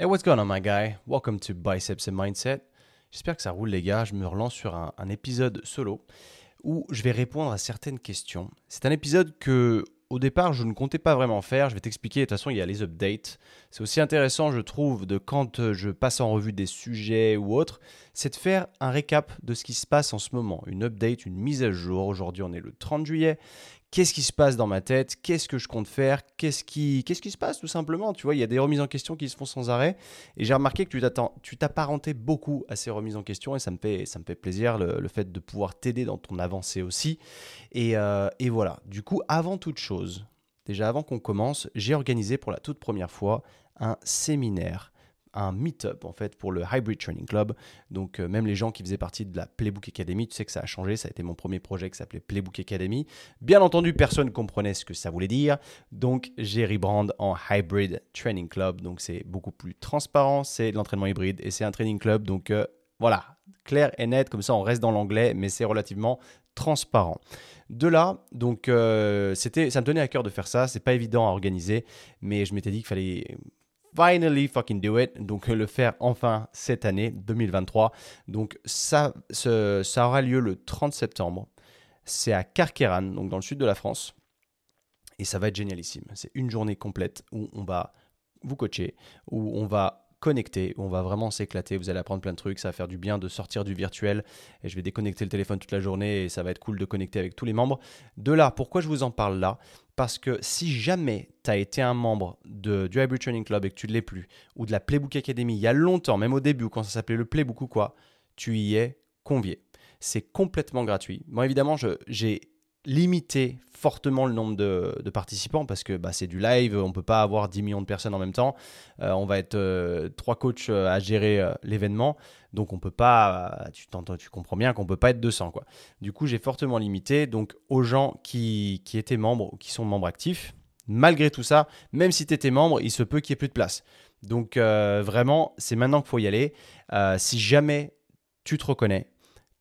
Hey, what's going on, my guy? Welcome to Biceps and Mindset. J'espère que ça roule, les gars. Je me relance sur un, épisode solo où je vais répondre à certaines questions. C'est un épisode que, au départ, je ne comptais pas vraiment faire. Je vais t'expliquer. De toute façon, il y a les updates. C'est aussi intéressant, je trouve, de quand je passe en revue des sujets ou autres, c'est de faire un récap de ce qui se passe en ce moment. Une update, une mise à jour. Aujourd'hui, on est le 30 juillet qu'est-ce qui se passe dans ma tête, qu'est-ce que je compte faire, qu'est-ce qui, qu'est-ce qui se passe tout simplement? Tu vois, il y a des remises en question qui se font sans arrêt. Et j'ai remarqué que tu, tu t'apparentais beaucoup à ces remises en question et ça me fait, ça me fait plaisir le, fait de pouvoir t'aider dans ton avancée aussi. Et, euh, et voilà, du coup, avant toute chose, déjà avant qu'on commence, j'ai organisé pour la toute première fois un séminaire un meet-up en fait pour le Hybrid Training Club. Donc euh, même les gens qui faisaient partie de la Playbook Academy, tu sais que ça a changé, ça a été mon premier projet qui s'appelait Playbook Academy. Bien entendu, personne ne comprenait ce que ça voulait dire. Donc j'ai rebrand en Hybrid Training Club. Donc c'est beaucoup plus transparent, c'est de l'entraînement hybride et c'est un training club. Donc euh, voilà, clair et net, comme ça on reste dans l'anglais, mais c'est relativement transparent. De là, donc euh, c'était, ça me tenait à cœur de faire ça. C'est pas évident à organiser, mais je m'étais dit qu'il fallait finally fucking do it. Donc le faire enfin cette année 2023. Donc ça, ça aura lieu le 30 septembre. C'est à Carqueran, donc dans le sud de la France. Et ça va être génialissime. C'est une journée complète où on va vous coacher, où on va connecté, où on va vraiment s'éclater. Vous allez apprendre plein de trucs, ça va faire du bien de sortir du virtuel. Et je vais déconnecter le téléphone toute la journée et ça va être cool de connecter avec tous les membres. De là, pourquoi je vous en parle là? Parce que si jamais tu as été un membre du Hybrid Training Club et que tu ne l'es plus, ou de la Playbook Academy il y a longtemps, même au début, quand ça s'appelait le Playbook ou quoi, tu y es convié. C'est complètement gratuit. Bon, évidemment, j'ai limiter fortement le nombre de, participants parce que bah, c'est du live, on ne peut pas avoir 10 millions de personnes en même temps. Euh, on va être euh, trois coachs euh, à gérer l'événement. Donc on peut pas, tu, comprends bien qu'on peut pas être 200. Quoi. Du coup, j'ai fortement limité donc aux gens qui, qui étaient membres ou qui sont membres actifs. Malgré tout ça, même si tu étais membre, il se peut qu'il n'y ait plus de place. Donc vraiment, c'est maintenant qu'il faut y aller. si jamais tu te reconnais,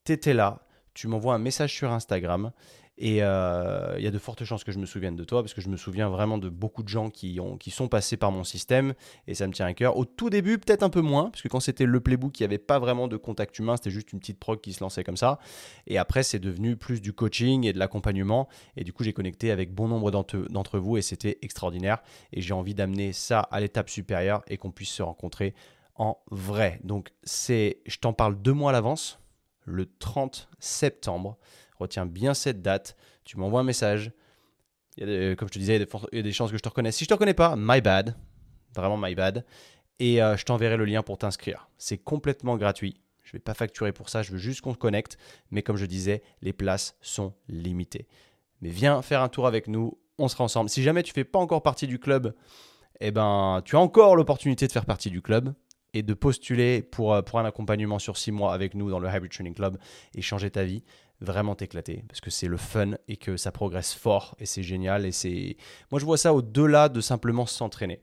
tu étais là, tu m'envoies un message sur Instagram et euh, il y a de fortes chances que je me souvienne de toi, parce que je me souviens vraiment de beaucoup de gens qui, ont, qui sont passés par mon système, et ça me tient à cœur. Au tout début, peut-être un peu moins, parce que quand c'était le playbook, il n'y avait pas vraiment de contact humain, c'était juste une petite prog qui se lançait comme ça. Et après, c'est devenu plus du coaching et de l'accompagnement, et du coup, j'ai connecté avec bon nombre d'entre vous, et c'était extraordinaire. Et j'ai envie d'amener ça à l'étape supérieure, et qu'on puisse se rencontrer en vrai. Donc, c'est, je t'en parle deux mois à l'avance, le 30 septembre. Retiens bien cette date. Tu m'envoies un message. A comme je te disais, il y, a des, chances que je te reconnais. Si je te reconnais pas, my bad. Vraiment my bad. Et euh, je t'enverrai le lien pour t'inscrire. C'est complètement gratuit. Je ne vais pas facturer pour ça. Je veux juste qu'on te connecte. Mais comme je disais, les places sont limitées. Mais viens faire un tour avec nous. On sera ensemble. Si jamais tu fais pas encore partie du club, eh ben, tu as encore l'opportunité de faire partie du club et de postuler pour, euh, pour un accompagnement sur six mois avec nous dans le Hybrid Training Club et changer ta vie vraiment t'éclater parce que c'est le fun et que ça progresse fort et c'est génial et c'est moi je vois ça au-delà de simplement s'entraîner.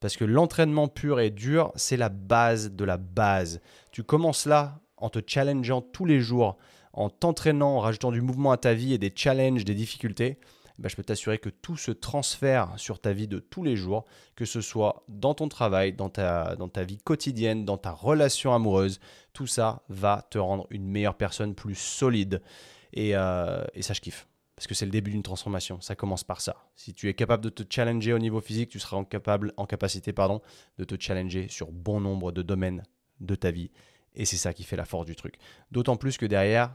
Parce que l'entraînement pur et dur c'est la base de la base. Tu commences là en te challengeant tous les jours en t'entraînant en rajoutant du mouvement à ta vie et des challenges des difficultés bah, je peux t'assurer que tout se transfère sur ta vie de tous les jours, que ce soit dans ton travail, dans ta, vie quotidienne, dans ta relation amoureuse. Tout ça va te rendre une meilleure personne, plus solide. Et, euh, et ça, je kiffe. Parce que c'est le début d'une transformation. Ça commence par ça. Si tu es capable de te challenger au niveau physique, tu seras en, capable, en capacité pardon, de te challenger sur bon nombre de domaines de ta vie. Et c'est ça qui fait la force du truc. D'autant plus que derrière,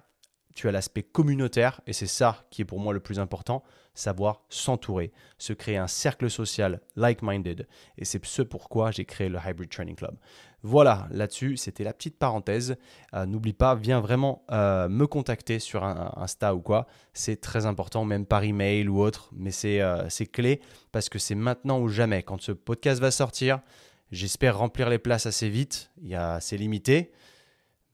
tu as l'aspect communautaire, et c'est ça qui est pour moi le plus important, savoir s'entourer, se créer un cercle social like-minded. Et c'est ce pourquoi j'ai créé le Hybrid Training Club. Voilà, là-dessus, c'était la petite parenthèse. Euh, n'oublie pas, viens vraiment euh, me contacter sur Insta ou quoi. C'est très important, même par email ou autre, mais euh, c'est clé parce que c'est maintenant ou jamais. Quand ce podcast va sortir, j'espère remplir les places assez vite. C'est limité.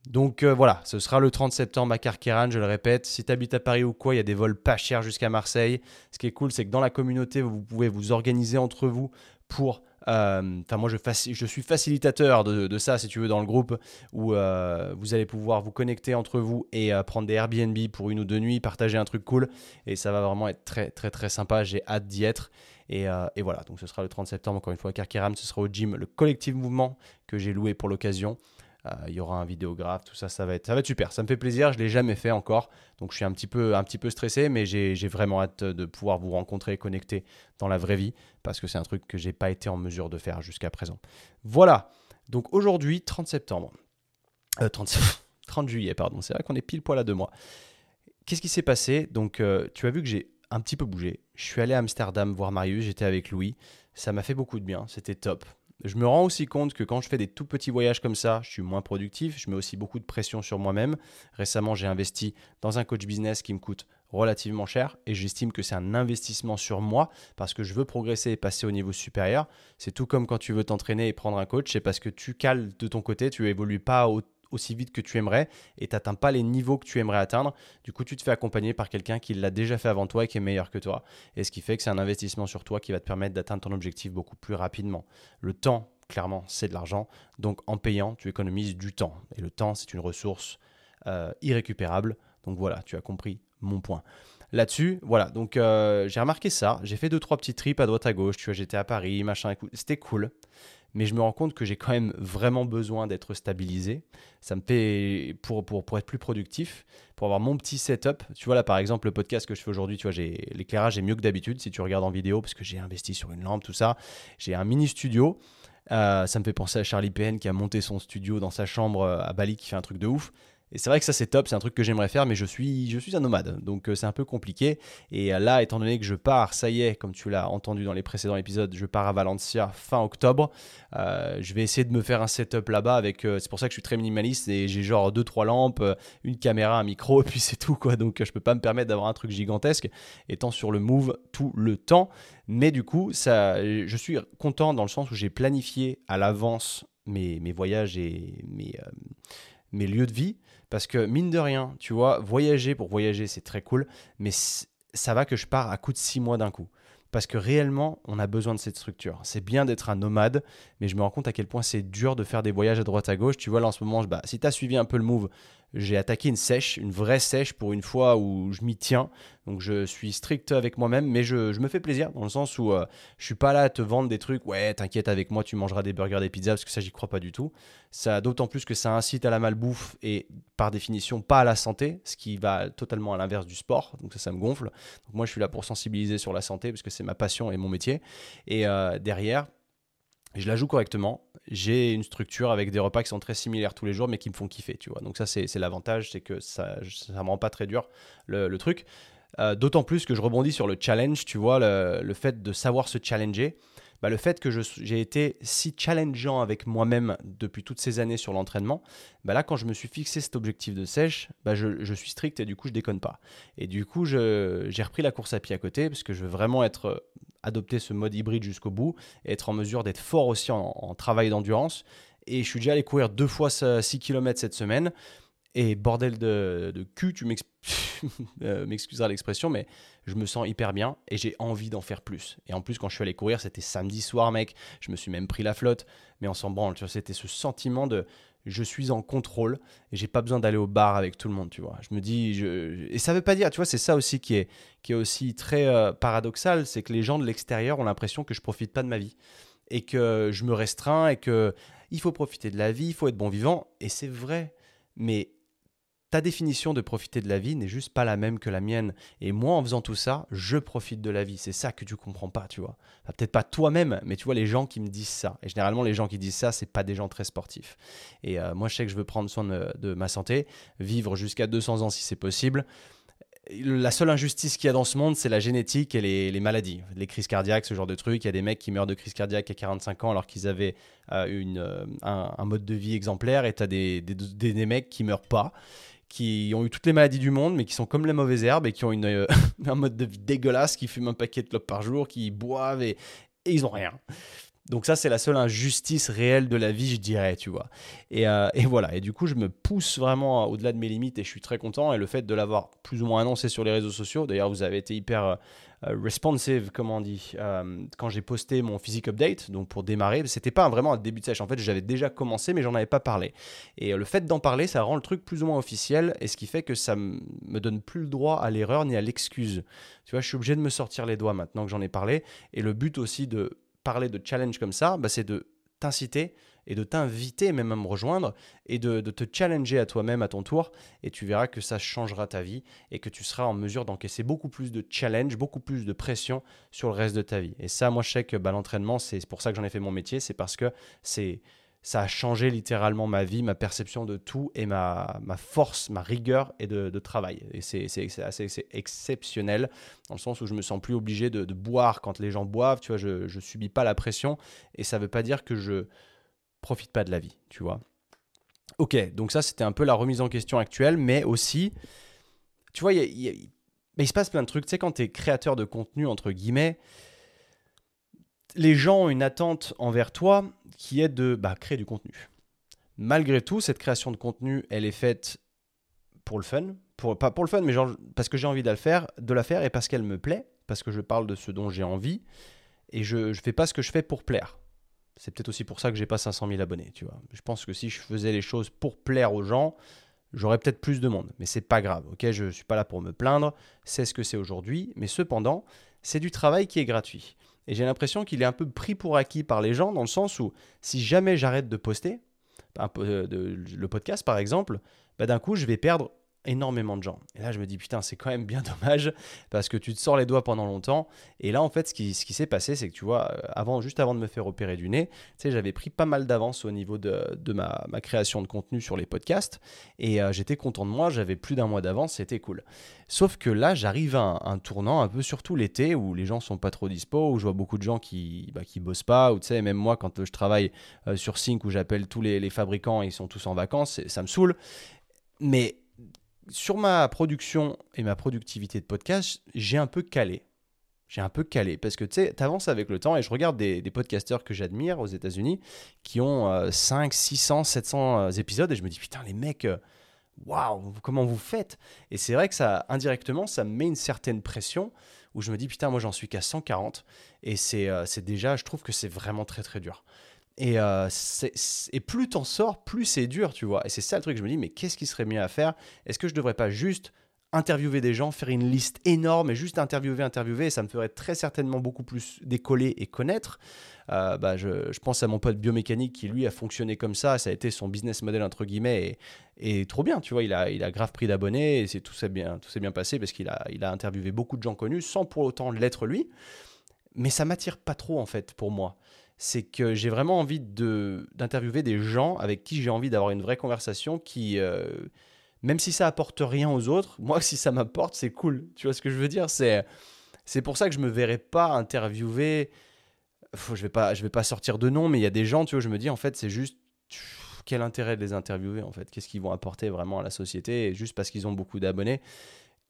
Donc euh, voilà, ce sera le 30 septembre à Carqueran, je le répète. Si tu habites à Paris ou quoi, il y a des vols pas chers jusqu'à Marseille. Ce qui est cool, c'est que dans la communauté, vous pouvez vous organiser entre vous pour... Euh, enfin, moi, je, suis facilitateur de, ça, si tu veux, dans le groupe, où euh, vous allez pouvoir vous connecter entre vous et prendre des Airbnb pour une ou deux nuits, partager un truc cool. Et ça va vraiment être très, très, très sympa. J'ai hâte d'y être. Et, voilà, donc ce sera le 30 septembre, encore une fois, à Carquiram, ce sera au gym, le collectif mouvement que j'ai loué pour l'occasion. Euh, il y aura un vidéographe, tout ça, ça va être, ça va être super. Ça me fait plaisir, je l'ai jamais fait encore, donc je suis un petit peu, un petit peu stressé, mais j'ai vraiment hâte de pouvoir vous rencontrer connecter dans la vraie vie, parce que c'est un truc que j'ai pas été en mesure de faire jusqu'à présent. Voilà. Donc aujourd'hui, 30 septembre, 30, euh, 30 juillet, pardon. C'est vrai qu'on est pile poil à deux mois. Qu'est-ce qui s'est passé? Donc, euh, tu as vu que j'ai un petit peu bougé. Je suis allé à Amsterdam voir Marius, j'étais avec Louis. Ça m'a fait beaucoup de bien, c'était top. Je me rends aussi compte que quand je fais des tout petits voyages comme ça, je suis moins productif, je mets aussi beaucoup de pression sur moi-même. Récemment, j'ai investi dans un coach business qui me coûte relativement cher et j'estime que c'est un investissement sur moi parce que je veux progresser et passer au niveau supérieur. C'est tout comme quand tu veux t'entraîner et prendre un coach, c'est parce que tu cales de ton côté, tu évolues pas au aussi vite que tu aimerais et tu n'atteins pas les niveaux que tu aimerais atteindre. Du coup, tu te fais accompagner par quelqu'un qui l'a déjà fait avant toi et qui est meilleur que toi. Et ce qui fait que c'est un investissement sur toi qui va te permettre d'atteindre ton objectif beaucoup plus rapidement. Le temps, clairement, c'est de l'argent. Donc en payant, tu économises du temps. Et le temps, c'est une ressource euh, irrécupérable. Donc voilà, tu as compris mon point. Là-dessus, voilà, donc euh, j'ai remarqué ça. J'ai fait deux, trois petits trips à droite à gauche. Tu vois, j'étais à Paris, machin, c'était cool mais je me rends compte que j'ai quand même vraiment besoin d'être stabilisé. Ça me fait, pour, pour, pour, être plus productif, pour avoir mon petit setup. Tu vois, là, par exemple, le podcast que je fais aujourd'hui, tu vois, j'ai, l'éclairage est mieux que d'habitude si tu regardes en vidéo, parce que j'ai investi sur une lampe, tout ça. J'ai un mini studio. Euh, ça me fait penser à Charlie Penn qui a monté son studio dans sa chambre euh, à Bali, qui fait un truc de ouf. Et c'est vrai que ça c'est top, c'est un truc que j'aimerais faire, mais je suis, je suis un nomade, donc euh, c'est un peu compliqué. Et euh, là, étant donné que je pars, ça y est, comme tu l'as entendu dans les précédents épisodes, je pars à Valencia fin octobre. Euh, je vais essayer de me faire un setup là-bas avec. c'est pour ça que je suis très minimaliste et j'ai genre deux trois lampes, une caméra, un micro, et puis c'est tout quoi. Donc je peux pas me permettre d'avoir un truc gigantesque, étant sur le move tout le temps. Mais du coup, ça, je suis content dans le sens où j'ai planifié à l'avance mes, mes voyages et mes mes lieux de vie. Parce que mine de rien, tu vois, voyager pour voyager, c'est très cool, mais ça va que je pars à coup de six mois d'un coup. Parce que réellement, on a besoin de cette structure. C'est bien d'être un nomade, mais je me rends compte à quel point c'est dur de faire des voyages à droite à gauche. Tu vois, là en ce moment, bah, si tu as suivi un peu le move, j'ai attaqué une sèche, une vraie sèche pour une fois où je m'y tiens. Donc je suis strict avec moi-même, mais je, me fais plaisir dans le sens où euh, je suis pas là à te vendre des trucs. Ouais, t'inquiète avec moi, tu mangeras des burgers, des pizzas, parce que ça, j'y crois pas du tout. Ça, d'autant plus que ça incite à la malbouffe et par définition pas à la santé, ce qui va totalement à l'inverse du sport. Donc ça, ça me gonfle. Donc moi, je suis là pour sensibiliser sur la santé parce que c'est ma passion et mon métier. Et euh, derrière, je la joue correctement. J'ai une structure avec des repas qui sont très similaires tous les jours, mais qui me font kiffer, tu vois. Donc ça, c'est l'avantage, c'est que ça ne me rend pas très dur le, truc. Euh, d'autant plus que je rebondis sur le challenge, tu vois, le fait de savoir se challenger. Bah, le fait que j'ai été si challengeant avec moi-même depuis toutes ces années sur l'entraînement, bah là, quand je me suis fixé cet objectif de sèche, bah je, suis strict et du coup, je déconne pas. Et du coup, j'ai repris la course à pied à côté parce que je veux vraiment être adopter ce mode hybride jusqu'au bout être en mesure d'être fort aussi en, travail d'endurance. Et je suis déjà allé courir deux fois 6 km cette semaine. Et bordel de, de cul, tu euh, m'excuseras l'expression, mais je me sens hyper bien et j'ai envie d'en faire plus. Et en plus, quand je suis allé courir, c'était samedi soir, mec. Je me suis même pris la flotte, mais on s'en branle. C'était ce sentiment de je suis en contrôle et j'ai pas besoin d'aller au bar avec tout le monde, tu vois. Je me dis, et ça veut pas dire, tu vois, c'est ça aussi qui est, qui est aussi très euh, paradoxal, c'est que les gens de l'extérieur ont l'impression que je profite pas de ma vie et que je me restreins et que il faut profiter de la vie, il faut être bon vivant. Et c'est vrai, mais ta définition de profiter de la vie n'est juste pas la même que la mienne. Et moi, en faisant tout ça, je profite de la vie. C'est ça que tu comprends pas, tu vois. Peut-être pas toi-même, mais tu vois les gens qui me disent ça. Et généralement, les gens qui disent ça, c'est pas des gens très sportifs. Et euh, moi, je sais que je veux prendre soin de, ma santé, vivre jusqu'à 200 ans si c'est possible. La seule injustice qu'il y a dans ce monde, c'est la génétique et les, maladies, les crises cardiaques, ce genre de trucs. Il y a des mecs qui meurent de crise cardiaque à 45 ans alors qu'ils avaient euh, euh, un, mode de vie exemplaire, et tu as des, des, des mecs qui meurent pas qui ont eu toutes les maladies du monde, mais qui sont comme les mauvaises herbes et qui ont une, euh, un mode de vie dégueulasse, qui fument un paquet de clopes par jour, qui boivent et, ils ont rien. Donc ça, c'est la seule injustice réelle de la vie, je dirais, tu vois. Et, euh, et voilà, et du coup, je me pousse vraiment au-delà de mes limites et je suis très content. Et le fait de l'avoir plus ou moins annoncé sur les réseaux sociaux, d'ailleurs, vous avez été hyper responsive, comment on dit, quand j'ai posté mon physique update, donc pour démarrer, c'était pas vraiment un début de sèche. En fait, j'avais déjà commencé, mais j'en avais pas parlé. Et le fait d'en parler, ça rend le truc plus ou moins officiel, et ce qui fait que ça me donne plus le droit à l'erreur ni à l'excuse. Tu vois, je suis obligé de me sortir les doigts maintenant que j'en ai parlé. Et le but aussi de parler de challenge comme ça, bah, c'est de t'inciter et de t'inviter même à me rejoindre et de, te challenger à toi-même à ton tour et tu verras que ça changera ta vie et que tu seras en mesure d'encaisser beaucoup plus de challenge, beaucoup plus de pression sur le reste de ta vie. Et ça, moi je sais que bah, l'entraînement, c'est pour ça que j'en ai fait mon métier, c'est parce que c'est ça a changé littéralement ma vie, ma perception de tout et ma, ma force, ma rigueur et de, travail. Et c'est assez exceptionnel dans le sens où je me sens plus obligé de, boire quand les gens boivent. Tu vois, je ne subis pas la pression et ça ne veut pas dire que je profite pas de la vie, tu vois. Ok, donc ça c'était un peu la remise en question actuelle, mais aussi, tu vois, il, il se passe plein de trucs. Tu sais, quand tu es créateur de contenu, entre guillemets, les gens ont une attente envers toi qui est de bah, créer du contenu. Malgré tout, cette création de contenu, elle est faite pour le fun, pour, pas pour le fun, mais parce que j'ai envie de la faire, de la faire et parce qu'elle me plaît, parce que je parle de ce dont j'ai envie et je ne fais pas ce que je fais pour plaire. C'est peut-être aussi pour ça que j'ai pas 500 000 abonnés, tu vois. Je pense que si je faisais les choses pour plaire aux gens, j'aurais peut-être plus de monde, mais c'est pas grave, ok? Je suis pas là pour me plaindre, c'est ce que c'est aujourd'hui, mais cependant, c'est du travail qui est gratuit. Et j'ai l'impression qu'il est un peu pris pour acquis par les gens, dans le sens où si jamais j'arrête de poster, euh, le podcast par exemple, bah, d'un coup je vais perdre énormément de gens. Et là, je me dis, putain, c'est quand même bien dommage parce que tu te sors les doigts pendant longtemps. Et là, en fait, ce qui, s'est passé, c'est que tu vois, euh, avant, juste avant de me faire opérer du nez, tu sais, j'avais pris pas mal d'avance au niveau de, ma, création de contenu sur les podcasts. Et euh, j'étais content de moi, j'avais plus d'un mois d'avance, c'était cool. Sauf que là, j'arrive à un, tournant un peu surtout l'été où les gens sont pas trop dispo, où je vois beaucoup de gens qui, bah, bossent pas, ou tu sais, même moi, quand je travaille euh, sur Sync où j'appelle tous les, les fabricants, ils sont tous en vacances, ça me saoule. Mais sur ma production et ma productivité de podcast, j'ai un peu calé. J'ai un peu calé parce que tu sais, tu avances avec le temps et je regarde des, podcasteurs que j'admire aux États-Unis qui ont 5, 600, 700 épisodes et je me dis putain, les mecs, euh, waouh, comment vous faites? Et c'est vrai que ça, indirectement, ça me met une certaine pression où je me dis putain, moi j'en suis qu'à 140 et euh, c'est déjà, je trouve que c'est vraiment très très dur. Et, euh, et plus t'en sors, plus c'est dur, tu vois. Et c'est ça le truc, je me dis, mais qu'est-ce qui serait mieux à faire? Est-ce que je devrais pas juste interviewer des gens, faire une liste énorme et juste interviewer, interviewer, ça me ferait très certainement beaucoup plus décoller et connaître. Euh, bah, je, pense à mon pote biomécanique qui lui a fonctionné comme ça, ça a été son business model entre guillemets et, trop bien, tu vois, il a, grave pris d'abonnés et c'est tout s'est bien, bien passé parce qu'il a, a interviewé beaucoup de gens connus sans pour autant l'être lui. Mais ça m'attire pas trop en fait pour moi c'est que j'ai vraiment envie d'interviewer des gens avec qui j'ai envie d'avoir une vraie conversation qui, euh, même si ça apporte rien aux autres, moi, si ça m'apporte, c'est cool. Tu vois ce que je veux dire? C'est c'est pour ça que je me verrais pas interviewer. Faut, je vais pas, je vais pas sortir de nom, mais il y a des gens, tu vois, je me dis en fait, c'est juste quel intérêt de les interviewer en fait? Qu'est-ce qu'ils vont apporter vraiment à la société? Juste parce qu'ils ont beaucoup d'abonnés.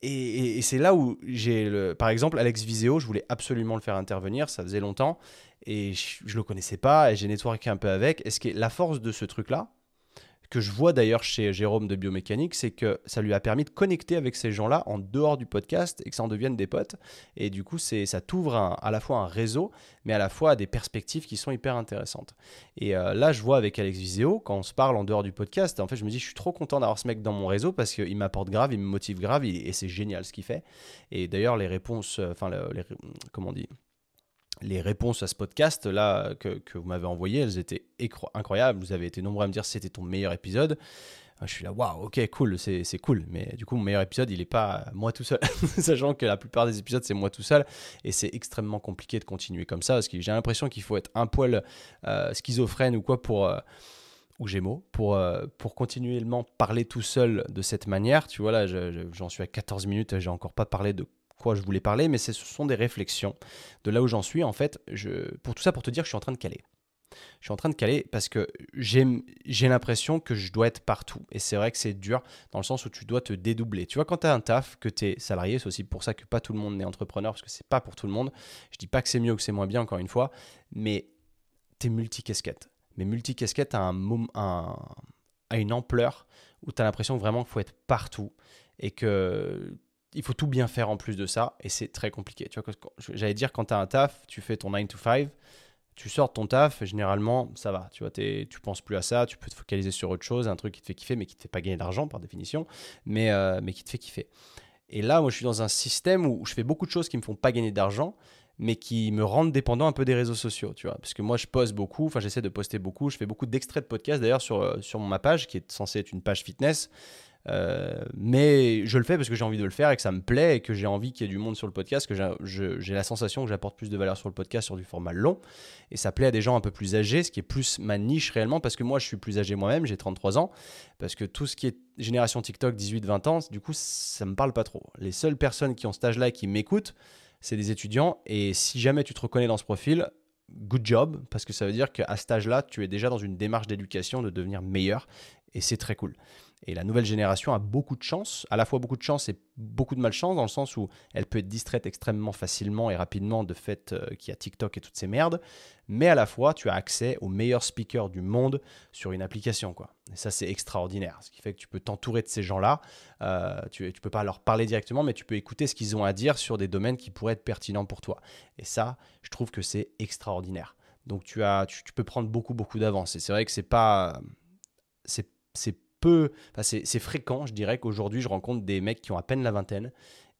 Et, c'est là où j'ai le. Par exemple, Alex Viseo, je voulais absolument le faire intervenir, ça faisait longtemps et je, ne le connaissais pas et j'ai networké un peu avec. Est-ce que la force de ce truc-là, que je vois d'ailleurs chez Jérôme de Biomécanique, c'est que ça lui a permis de connecter avec ces gens-là en dehors du podcast et que ça en devienne des potes. Et du coup, c'est ça t'ouvre à la fois un réseau, mais à la fois des perspectives qui sont hyper intéressantes. Et euh, là, je vois avec Alex Viseo, quand on se parle en dehors du podcast, en fait, je me dis, je suis trop content d'avoir ce mec dans mon réseau parce qu'il m'apporte grave, il me motive grave et, c'est génial ce qu'il fait. Et d'ailleurs, les réponses, euh, enfin, les, comment on dit les réponses à ce podcast là que, vous m'avez envoyé, elles étaient incroyables. Vous avez été nombreux à me dire c'était ton meilleur épisode. Je suis là, waouh, ok, cool, c'est cool. Mais du coup, mon meilleur épisode, il n'est pas moi tout seul. Sachant que la plupart des épisodes, c'est moi tout seul. Et c'est extrêmement compliqué de continuer comme ça. Parce que j'ai l'impression qu'il faut être un poil euh, schizophrène ou quoi pour. Euh, ou Gémeaux, pour, euh, pour continuellement parler tout seul de cette manière. Tu vois, là, j'en suis à 14 minutes, j'ai encore pas parlé de quoi je voulais parler, mais ce sont des réflexions de là où j'en suis. En fait, je, pour tout ça, pour te dire, je suis en train de caler. Je suis en train de caler parce que j'ai l'impression que je dois être partout. Et c'est vrai que c'est dur dans le sens où tu dois te dédoubler. Tu vois, quand tu as un taf, que tu es salarié, c'est aussi pour ça que pas tout le monde n'est entrepreneur, parce que c'est pas pour tout le monde. Je dis pas que c'est mieux que c'est moins bien, encore une fois, mais tu es multicasquette. Mais multicasquette a, un, un, a une ampleur où tu as l'impression vraiment qu'il faut être partout et que il faut tout bien faire en plus de ça et c'est très compliqué. Tu vois, j'allais dire quand tu as un taf, tu fais ton 9 to 5, tu sors de ton taf, et généralement ça va. Tu vois, tu penses plus à ça, tu peux te focaliser sur autre chose, un truc qui te fait kiffer mais qui te fait pas gagner d'argent par définition, mais, euh, mais qui te fait kiffer. Et là, moi, je suis dans un système où je fais beaucoup de choses qui me font pas gagner d'argent, mais qui me rendent dépendant un peu des réseaux sociaux, tu vois. Parce que moi, je poste beaucoup, enfin, j'essaie de poster beaucoup. Je fais beaucoup d'extraits de podcasts, d'ailleurs, sur, euh, sur ma page, qui est censée être une page fitness. Euh, mais je le fais parce que j'ai envie de le faire et que ça me plaît et que j'ai envie qu'il y ait du monde sur le podcast, que j'ai la sensation que j'apporte plus de valeur sur le podcast sur du format long. Et ça plaît à des gens un peu plus âgés, ce qui est plus ma niche réellement, parce que moi je suis plus âgé moi-même, j'ai 33 ans, parce que tout ce qui est génération TikTok 18-20 ans, du coup ça me parle pas trop. Les seules personnes qui ont cet âge-là qui m'écoutent, c'est des étudiants. Et si jamais tu te reconnais dans ce profil, good job, parce que ça veut dire qu'à cet âge-là, tu es déjà dans une démarche d'éducation de devenir meilleur. Et c'est très cool. Et la nouvelle génération a beaucoup de chance, à la fois beaucoup de chance et beaucoup de malchance, dans le sens où elle peut être distraite extrêmement facilement et rapidement de fait euh, qu'il y a TikTok et toutes ces merdes, mais à la fois tu as accès aux meilleurs speakers du monde sur une application. Quoi. Et ça c'est extraordinaire, ce qui fait que tu peux t'entourer de ces gens-là, euh, tu ne peux pas leur parler directement, mais tu peux écouter ce qu'ils ont à dire sur des domaines qui pourraient être pertinents pour toi. Et ça, je trouve que c'est extraordinaire. Donc tu, as, tu, peux prendre beaucoup, beaucoup d'avance. Et c'est vrai que c'est pas... C'est peu, c'est fréquent, je dirais qu'aujourd'hui, je rencontre des mecs qui ont à peine la vingtaine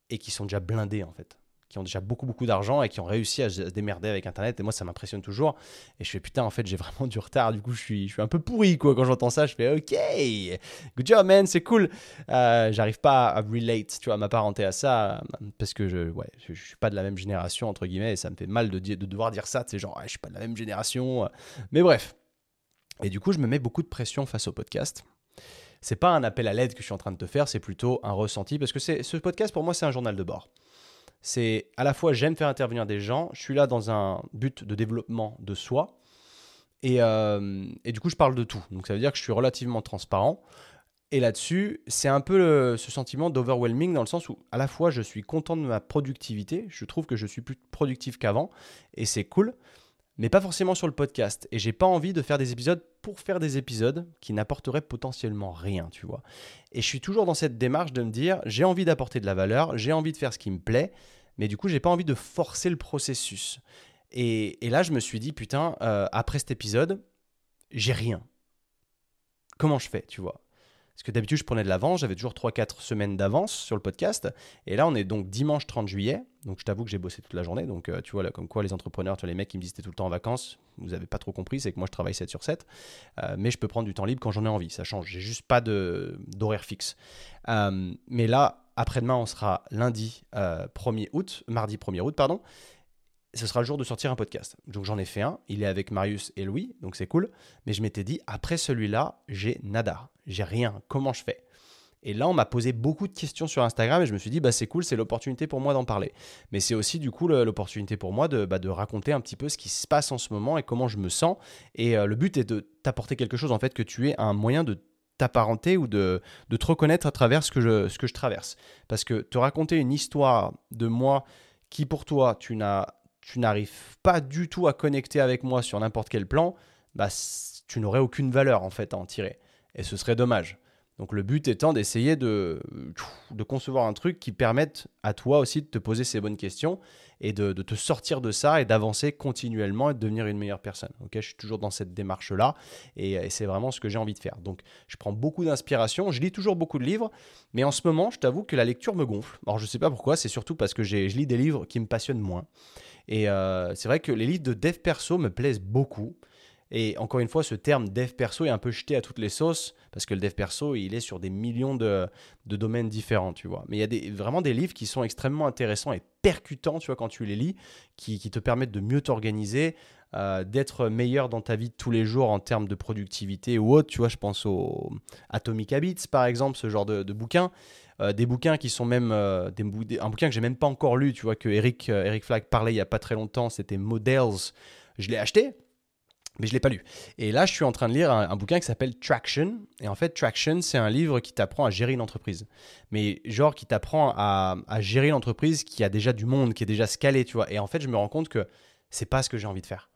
et qui sont déjà blindés, en fait. Qui ont déjà beaucoup, beaucoup d'argent et qui ont réussi à se démerder avec Internet. Et moi, ça m'impressionne toujours. Et je fais putain, en fait, j'ai vraiment du retard. Du coup, je suis, je suis un peu pourri, quoi. Quand j'entends ça, je fais OK, good job, man, c'est cool. Euh, J'arrive pas à relate, tu vois, m'apparenter à ça parce que je, ouais, je, suis pas de la même génération, entre guillemets. Et ça me fait mal de, de devoir dire ça. C'est genre, je suis pas de la même génération. Mais bref. Et du coup, je me mets beaucoup de pression face au podcast c'est pas un appel à l'aide que je suis en train de te faire, c'est plutôt un ressenti parce que c'est ce podcast pour moi c'est un journal de bord. C'est à la fois j'aime faire intervenir des gens, je suis là dans un but de développement de soi et, euh, du coup je parle de tout. Donc ça veut dire que je suis relativement transparent. Et là-dessus, c'est un peu ce sentiment d'overwhelming dans le sens où à la fois je suis content de ma productivité, je trouve que je suis plus productif qu'avant et c'est cool mais pas forcément sur le podcast. Et j'ai pas envie de faire des épisodes pour faire des épisodes qui n'apporteraient potentiellement rien, tu vois. Et je suis toujours dans cette démarche de me dire, j'ai envie d'apporter de la valeur, j'ai envie de faire ce qui me plaît, mais du coup, j'ai pas envie de forcer le processus. Et, là, je me suis dit, putain, euh, après cet épisode, j'ai rien. Comment je fais, tu vois? Parce que d'habitude, je prenais de l'avance, j'avais toujours 3-4 semaines d'avance sur le podcast. Et là, on est donc dimanche 30 juillet. Donc, je t'avoue que j'ai bossé toute la journée. Donc, euh, tu vois, là, comme quoi les entrepreneurs, les mecs qui me disent tout le temps en vacances, vous n'avez pas trop compris, c'est que moi, je travaille 7 sur 7. Euh, mais je peux prendre du temps libre quand j'en ai envie. Ça change. J'ai juste pas d'horaire fixe. Euh, mais là, après-demain, on sera lundi 1er août, mardi 1er août, pardon ce sera le jour de sortir un podcast. Donc j'en ai fait un, il est avec Marius et Louis, donc c'est cool. Mais je m'étais dit, après celui-là, j'ai nada, j'ai rien, comment je fais? Et là, on m'a posé beaucoup de questions sur Instagram et je me suis dit, bah, c'est cool, c'est l'opportunité pour moi d'en parler. Mais c'est aussi du coup l'opportunité pour moi de, bah, de, raconter un petit peu ce qui se passe en ce moment et comment je me sens. Et euh, le but est de t'apporter quelque chose, en fait, que tu aies un moyen de t'apparenter ou de, de, te reconnaître à travers ce que, je, ce que je traverse. Parce que te raconter une histoire de moi qui pour toi, tu n'as tu n'arrives pas du tout à connecter avec moi sur n'importe quel plan, bah, tu n'aurais aucune valeur en fait à en tirer. Et ce serait dommage. Donc le but étant d'essayer de, concevoir un truc qui permette à toi aussi de te poser ces bonnes questions et de, te sortir de ça et d'avancer continuellement et de devenir une meilleure personne. Ok, je suis toujours dans cette démarche-là et, c'est vraiment ce que j'ai envie de faire. Donc je prends beaucoup d'inspiration, je lis toujours beaucoup de livres, mais en ce moment, je t'avoue que la lecture me gonfle. Alors je ne sais pas pourquoi, c'est surtout parce que je lis des livres qui me passionnent moins. Et euh, c'est vrai que les livres de dev perso me plaisent beaucoup. Et encore une fois, ce terme dev perso est un peu jeté à toutes les sauces, parce que le dev perso, il est sur des millions de, domaines différents, tu vois. Mais il y a vraiment des livres qui sont extrêmement intéressants et percutants, tu vois, quand tu les lis, qui, te permettent de mieux t'organiser, euh, d'être meilleur dans ta vie de tous les jours en termes de productivité ou autre. Tu vois, je pense au Atomic Habits, par exemple, ce genre de, de bouquins. Euh, des bouquins qui sont même euh, des, un bouquin que j'ai même pas encore lu, tu vois que Eric euh, Eric Flack parlait il y a pas très longtemps, c'était Models. Je l'ai acheté, mais je l'ai pas lu. Et là, je suis en train de lire un, bouquin qui s'appelle Traction. Et en fait, Traction, c'est un livre qui t'apprend à gérer une entreprise. Mais genre qui t'apprend à, gérer une entreprise qui a déjà du monde, qui est déjà scalé, tu vois. Et en fait, je me rends compte que c'est pas ce que j'ai envie de faire.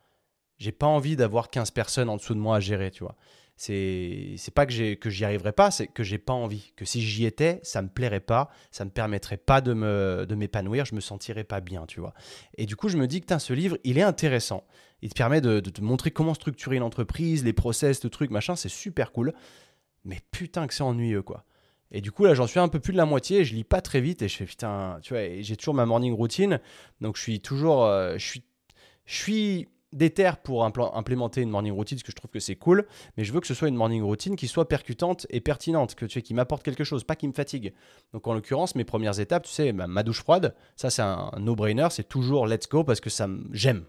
J'ai pas envie d'avoir 15 personnes en dessous de moi à gérer, tu vois C'est c'est pas que j'ai que j'y arriverai pas, c'est que j'ai pas envie. Que si j'y étais, ça me plairait pas, ça me permettrait pas de me de m'épanouir, je me sentirais pas bien, tu vois. Et du coup, je me dis que ce livre, il est intéressant. Il te permet de, de te montrer comment structurer une entreprise, les process, le truc, machin, c'est super cool. Mais putain que c'est ennuyeux, quoi. Et du coup, là, j'en suis un peu plus de la moitié. Je lis pas très vite et je fais putain, tu vois, j'ai toujours ma morning routine. Donc, je suis toujours, euh, je suis, je suis déter pour implémenter une morning routine parce que je trouve que c'est cool. Mais je veux que ce soit une morning routine qui soit percutante et pertinente, que tu sais, qui m'apporte quelque chose, pas qui me fatigue. Donc, en l'occurrence, mes premières étapes, tu sais, ma, douche froide, ça, c'est un, no-brainer. C'est toujours let's go parce que ça, j'aime,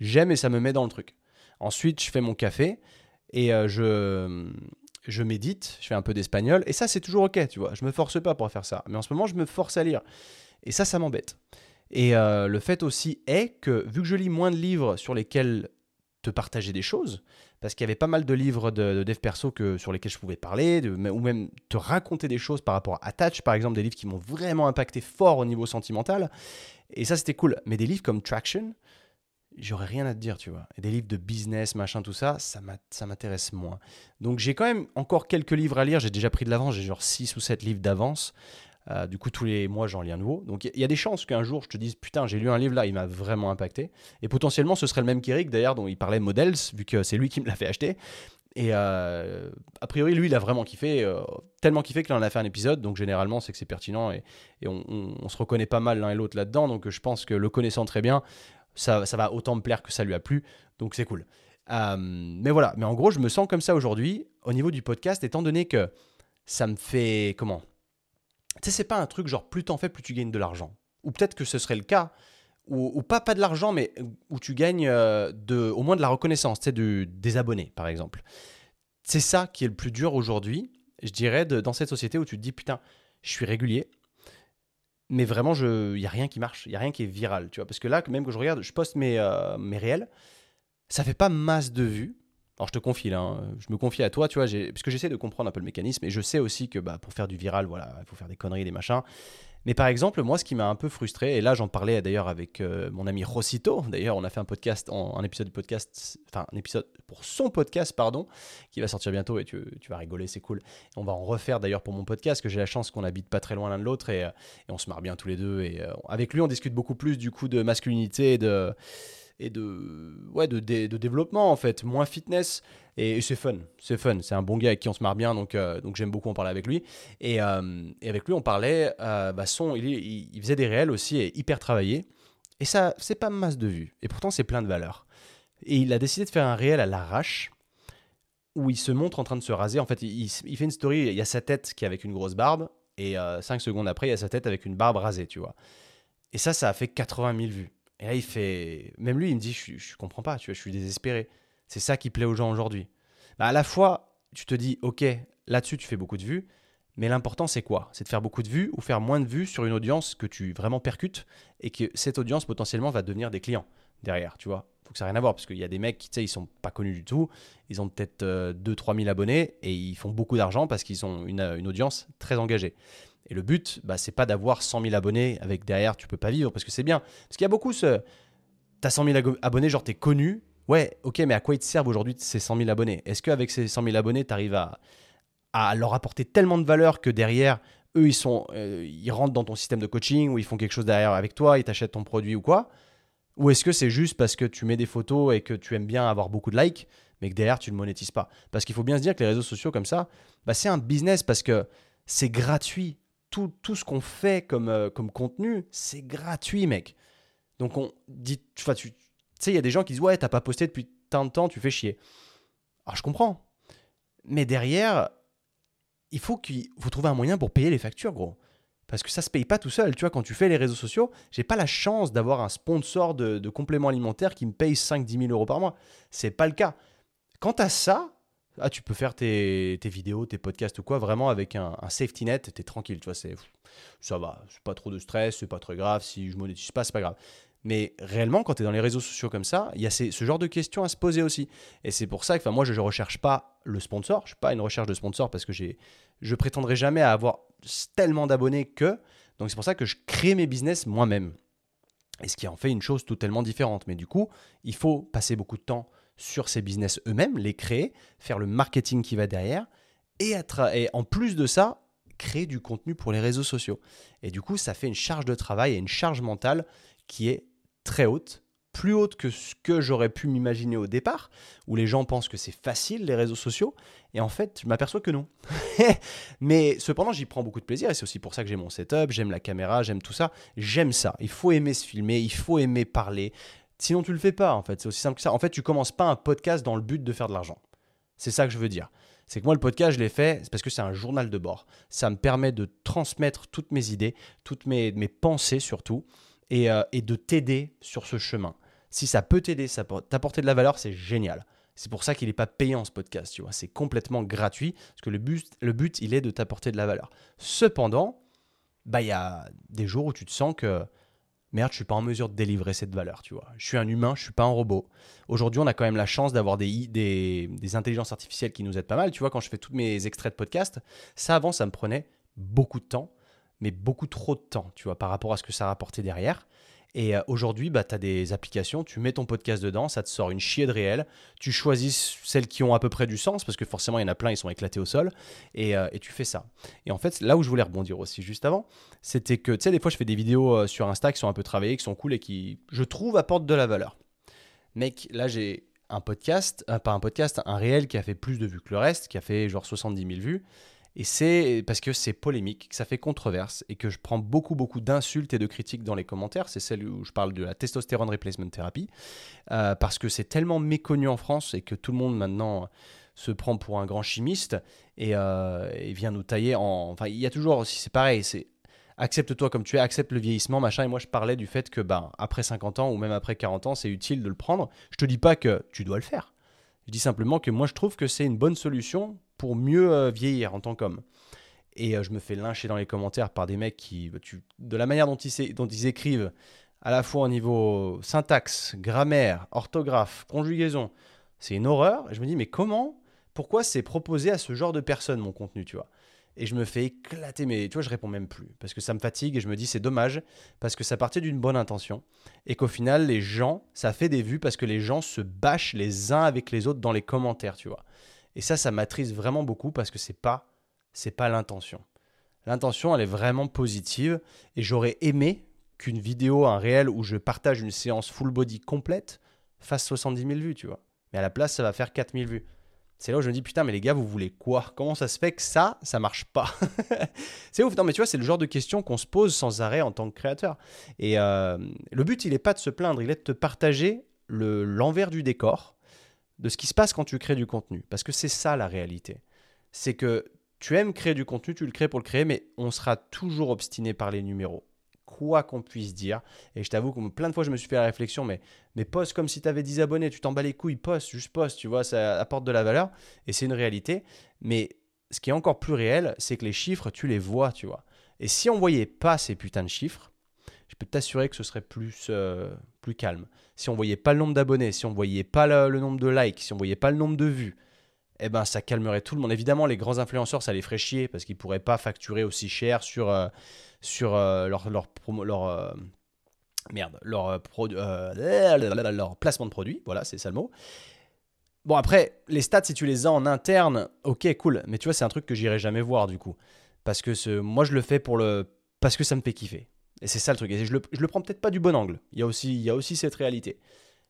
j'aime et ça me met dans le truc. Ensuite, je fais mon café et euh, je je médite, je fais un peu d'espagnol, et ça c'est toujours ok, tu vois. Je me force pas pour faire ça, mais en ce moment je me force à lire, et ça, ça m'embête. Et euh, le fait aussi est que vu que je lis moins de livres sur lesquels te partager des choses, parce qu'il y avait pas mal de livres de, dev perso que, sur lesquels je pouvais parler, ou même te raconter des choses par rapport à Attach, par exemple, des livres qui m'ont vraiment impacté fort au niveau sentimental. Et ça, c'était cool. Mais des livres comme Traction, j'aurais rien à te dire, tu vois. Et des livres de business, machin, tout ça, ça m'intéresse moins. Donc j'ai quand même encore quelques livres à lire. J'ai déjà pris de l'avance, j'ai genre 6 ou 7 livres d'avance. Euh, du coup, tous les mois, j'en lis un nouveau. Donc il y, a des chances qu'un jour, je te dise, putain, j'ai lu un livre là, il m'a vraiment impacté. Et potentiellement, ce serait le même qu'Eric, d'ailleurs, dont il parlait Models, vu que c'est lui qui me l'a fait acheter. Et euh, a priori, lui, il a vraiment kiffé, euh, tellement kiffé qu'il en a fait un épisode. Donc, généralement, c'est que c'est pertinent et, on, se reconnaît pas mal l'un et l'autre là-dedans. Donc, je pense que le connaissant très bien, ça, va autant me plaire que ça lui a plu, donc c'est cool. Mais voilà, mais en gros, je me sens comme ça aujourd'hui au niveau du podcast, étant donné que ça me fait comment? Tu sais, c'est pas un truc genre plus t'en fais, plus tu gagnes de l'argent. Ou peut-être que ce serait le cas, ou, pas pas de l'argent, mais où tu gagnes euh, de, au moins de la reconnaissance, tu sais, des abonnés, par exemple. C'est ça qui est le plus dur aujourd'hui, je dirais, dans cette société où tu te dis putain, je suis régulier, mais vraiment, il n'y a rien qui marche, il n'y a rien qui est viral, tu vois. Parce que là, même que je regarde, je poste mes, euh, mes réels, ça fait pas masse de vues. Alors je te confie là, hein, je me confie à toi, tu vois, parce que j'essaie de comprendre un peu le mécanisme, et je sais aussi que bah, pour faire du viral, voilà, il faut faire des conneries, des machins. Mais par exemple, moi, ce qui m'a un peu frustré, et là j'en parlais d'ailleurs avec euh, mon ami Rosito, d'ailleurs on a fait un podcast, un épisode podcast, enfin un épisode pour son podcast, pardon, qui va sortir bientôt, et tu, vas rigoler, c'est cool. On va en refaire d'ailleurs pour mon podcast, que j'ai la chance qu'on habite pas très loin l'un de l'autre, et, euh, on se marre bien tous les deux. Et euh, avec lui, on discute beaucoup plus du coup de masculinité et de et de, ouais, de, de, développement en fait, moins fitness. Et, c'est fun, c'est fun. C'est un bon gars avec qui on se marre bien, donc, euh, donc j'aime beaucoup en parler avec lui. Et, euh, et avec lui, on parlait, euh, bah son, il, il, faisait des réels aussi et hyper travaillé. Et ça, c'est pas masse de vues. Et pourtant, c'est plein de valeur. Et il a décidé de faire un réel à l'arrache où il se montre en train de se raser. En fait, il, il, fait une story, il y a sa tête qui est avec une grosse barbe, et 5 secondes après, il y a sa tête avec une barbe rasée, tu vois. Et ça, ça a fait 80 000 vues. Et là, il fait. Même lui, il me dit Je, je comprends pas, tu vois, je suis désespéré. C'est ça qui plaît aux gens aujourd'hui. Bah, à la fois, tu te dis Ok, là-dessus, tu fais beaucoup de vues, mais l'important, c'est quoi? C'est de faire beaucoup de vues ou faire moins de vues sur une audience que tu vraiment percutes et que cette audience potentiellement va devenir des clients derrière, tu vois? Faut que ça n'a rien à voir parce qu'il y a des mecs qui, tu sais, ils sont pas connus du tout. Ils ont peut-être 2-3 000 abonnés et ils font beaucoup d'argent parce qu'ils ont une, une, audience très engagée. Et le but, bah, c'est pas d'avoir 100 000 abonnés avec derrière, tu peux pas vivre parce que c'est bien. Parce qu'il y a beaucoup ce. T'as 100 000 abonnés, genre t'es connu. Ouais, ok, mais à quoi ils te servent aujourd'hui ces 100 000 abonnés? Est-ce qu'avec ces 100 000 abonnés, tu arrives à, à leur apporter tellement de valeur que derrière, eux, ils, sont, euh, rentrent dans ton système de coaching ou ils font quelque chose derrière avec toi, ils t'achètent ton produit ou quoi? Ou est-ce que c'est juste parce que tu mets des photos et que tu aimes bien avoir beaucoup de likes, mais que derrière, tu ne monétises pas? Parce qu'il faut bien se dire que les réseaux sociaux comme ça, bah, c'est un business parce que c'est gratuit tout, tout ce qu'on fait comme, euh, comme contenu, c'est gratuit, mec. Donc on dit, tu sais, il y a des gens qui disent ouais, t'as pas posté depuis tant de temps, tu fais chier. Alors je comprends, mais derrière, il faut qu'il faut trouver un moyen pour payer les factures, gros. Parce que ça se paye pas tout seul. Tu vois, quand tu fais les réseaux sociaux, j'ai pas la chance d'avoir un sponsor de, de complément alimentaire qui me paye 5-10 000 euros par mois. C'est pas le cas. Quant à ça, ah, tu peux faire tes, vidéos, tes podcasts ou quoi, vraiment avec un, safety net, tu es tranquille, tu vois, c'est, ça va, c'est pas trop de stress, c'est pas très grave, si je monétise pas, c'est pas grave. Mais réellement, quand tu es dans les réseaux sociaux comme ça, il y a ce genre de questions à se poser aussi. Et c'est pour ça que moi, je ne recherche pas le sponsor. Je ne suis pas une recherche de sponsor parce que je prétendrai jamais à avoir tellement d'abonnés que. Donc c'est pour ça que je crée mes business moi-même. Et ce qui en fait une chose totalement différente. Mais du coup, il faut passer beaucoup de temps sur ces business eux-mêmes, les créer, faire le marketing qui va derrière, et, et en plus de ça, créer du contenu pour les réseaux sociaux. Et du coup, ça fait une charge de travail et une charge mentale qui est très haute, plus haute que ce que j'aurais pu m'imaginer au départ, où les gens pensent que c'est facile les réseaux sociaux, et en fait, je m'aperçois que non. Mais cependant, j'y prends beaucoup de plaisir, et c'est aussi pour ça que j'ai mon setup, j'aime la caméra, j'aime tout ça, j'aime ça. Il faut aimer se filmer, il faut aimer parler, sinon tu le fais pas, en fait, c'est aussi simple que ça. En fait, tu commences pas un podcast dans le but de faire de l'argent. C'est ça que je veux dire c'est que moi, le podcast, je l'ai fait parce que c'est un journal de bord. Ça me permet de transmettre toutes mes idées, toutes mes, mes pensées surtout, et, euh, et de t'aider sur ce chemin. Si ça peut t'aider, ça peut t'apporter de la valeur, c'est génial. C'est pour ça qu'il n'est pas payant ce podcast, tu vois. C'est complètement gratuit parce que le but, le but il est de t'apporter de la valeur. Cependant, bah il y a des jours où tu te sens que merde, je suis pas en mesure de délivrer cette valeur, tu vois. Je suis un humain, je suis pas un robot. Aujourd'hui, on a quand même la chance d'avoir des, des, des, intelligences artificielles qui nous aident pas mal. Tu vois, quand je fais tous mes extraits de podcast, ça avant, ça me prenait beaucoup de temps, mais beaucoup trop de temps, tu vois, par rapport à ce que ça rapportait derrière. Et euh, aujourd'hui, bah, tu as des applications, tu mets ton podcast dedans, ça te sort une chier de réel. Tu choisis celles qui ont à peu près du sens, parce que forcément, il y en a plein, ils sont éclatés au sol. Et, euh, tu fais ça. Et en fait, là où je voulais rebondir aussi juste avant, c'était que, tu sais, des fois, je fais des vidéos euh, sur Insta qui sont un peu travaillées, qui sont cool et qui, je trouve, apportent de la valeur. Mec, là, j'ai un podcast, pas un podcast, un réel qui a fait plus de vues que le reste, qui a fait genre 70 000 vues. Et c'est parce que c'est polémique, que ça fait controverse et que je prends beaucoup, beaucoup d'insultes et de critiques dans les commentaires. C'est celle où je parle de la testostérone replacement therapy. Euh, parce que c'est tellement méconnu en France et que tout le monde maintenant se prend pour un grand chimiste et, euh, vient nous tailler en. Enfin, il y a toujours aussi, c'est pareil, c'est accepte-toi comme tu es, accepte le vieillissement, machin. Et moi, je parlais du fait que, ben, après 50 ans ou même après 40 ans, c'est utile de le prendre. Je te dis pas que tu dois le faire. Je dis simplement que moi, je trouve que c'est une bonne solution pour mieux euh, vieillir en tant qu'homme. Et euh, je me fais lyncher dans les commentaires par des mecs qui, bah, de la manière dont ils, dont ils écrivent, à la fois au niveau syntaxe, grammaire, orthographe, conjugaison, c'est une horreur. Et je me dis, mais comment Pourquoi c'est proposé à ce genre de personnes, mon contenu, tu vois? Et je me fais éclater, mais tu vois, je réponds même plus parce que ça me fatigue et je me dis c'est dommage parce que ça partait d'une bonne intention et qu'au final, les gens, ça fait des vues parce que les gens se bâchent les uns avec les autres dans les commentaires, tu vois. Et ça, ça m'attriste vraiment beaucoup parce que c'est pas, c'est pas l'intention. L'intention, elle est vraiment positive et j'aurais aimé qu'une vidéo, un réel où je partage une séance full body complète fasse 70 000 vues, tu vois. Mais à la place, ça va faire 4 000 vues. C'est là où je me dis, putain, mais les gars, vous voulez quoi? Comment ça se fait que ça, ça marche pas? C'est ouf. Non, mais tu vois, c'est le genre de question qu'on se pose sans arrêt en tant que créateur. Et euh, le but, il n'est pas de se plaindre, il est de te partager l'envers du décor de ce qui se passe quand tu crées du contenu. Parce que c'est ça la réalité. C'est que tu aimes créer du contenu, tu le crées pour le créer, mais on sera toujours obstiné par les numéros. Quoi qu'on puisse dire. Et je t'avoue que plein de fois, je me suis fait la réflexion, mais, mais poste comme si tu avais 10 abonnés, tu t'en bats les couilles, poste, juste poste, tu vois, ça apporte de la valeur. Et c'est une réalité. Mais ce qui est encore plus réel, c'est que les chiffres, tu les vois, tu vois. Et si on voyait pas ces putains de chiffres, je peux t'assurer que ce serait plus, euh, plus calme. Si on voyait pas le nombre d'abonnés, si on voyait pas le, nombre de likes, si on voyait pas le nombre de vues, eh ben ça calmerait tout le monde. Évidemment, les grands influenceurs, ça les ferait chier parce qu'ils pourraient pas facturer aussi cher sur, leur, leur, placement de produits. Voilà, c'est ça le mot. Bon, après, les stats, si tu les as en interne, ok, cool. Mais tu vois, c'est un truc que j'irai jamais voir du coup. Parce que ce, moi, je le fais pour le, parce que ça me fait kiffer. Et c'est ça le truc. Et je le, le prends peut-être pas du bon angle. Il y a aussi, il y a aussi cette réalité.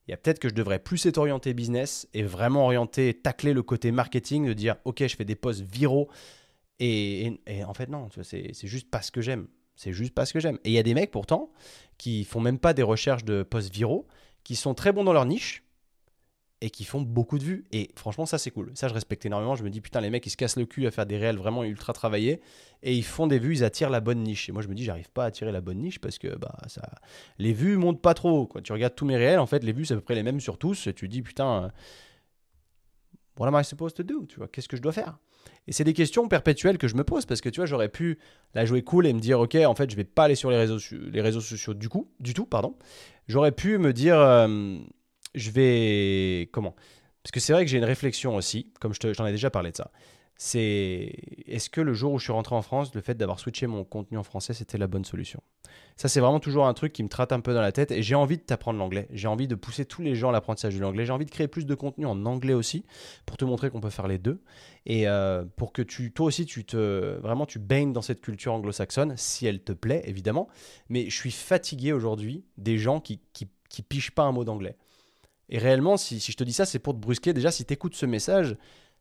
Il y a peut-être que je devrais plus être orienté business et vraiment orienter, tacler le côté marketing, de dire ok, je fais des posts viraux. Et, et, en fait, non, c'est juste parce que j'aime. C'est juste parce que j'aime. Et il y a des mecs pourtant qui font même pas des recherches de posts viraux, qui sont très bons dans leur niche, et qui font beaucoup de vues. Et franchement, ça, c'est cool. Ça, je respecte énormément. Je me dis, putain, les mecs, ils se cassent le cul à faire des réels vraiment ultra travaillés et ils font des vues, ils attirent la bonne niche. Et moi, je me dis, j'arrive pas à attirer la bonne niche parce que bah, ça... les vues montent pas trop. Quand tu regardes tous mes réels, en fait, les vues, c'est à peu près les mêmes sur tous. Et tu dis, putain, what am I supposed to do Tu vois, qu'est-ce que je dois faire? Et c'est des questions perpétuelles que je me pose parce que tu vois, j'aurais pu la jouer cool et me dire, ok, en fait, je vais pas aller sur les réseaux, les réseaux sociaux du coup, du tout, pardon. J'aurais pu me dire, euh, je vais. Comment? Parce que c'est vrai que j'ai une réflexion aussi, comme j'en ai déjà parlé de ça. c'est est-ce que le jour où je suis rentré en France, le fait d'avoir switché mon contenu en français, c'était la bonne solution? Ça, c'est vraiment toujours un truc qui me traite un peu dans la tête et j'ai envie de t'apprendre l'anglais. J'ai envie de pousser tous les gens à l'apprentissage de l'anglais. J'ai envie de créer plus de contenu en anglais aussi pour te montrer qu'on peut faire les deux et euh, pour que tu, toi aussi, tu te vraiment tu baignes dans cette culture anglo-saxonne si elle te plaît évidemment. Mais je suis fatigué aujourd'hui des gens qui, qui, qui pichent pas un mot d'anglais. Et réellement, si, je te dis ça, c'est pour te brusquer. Déjà, si tu écoutes ce message,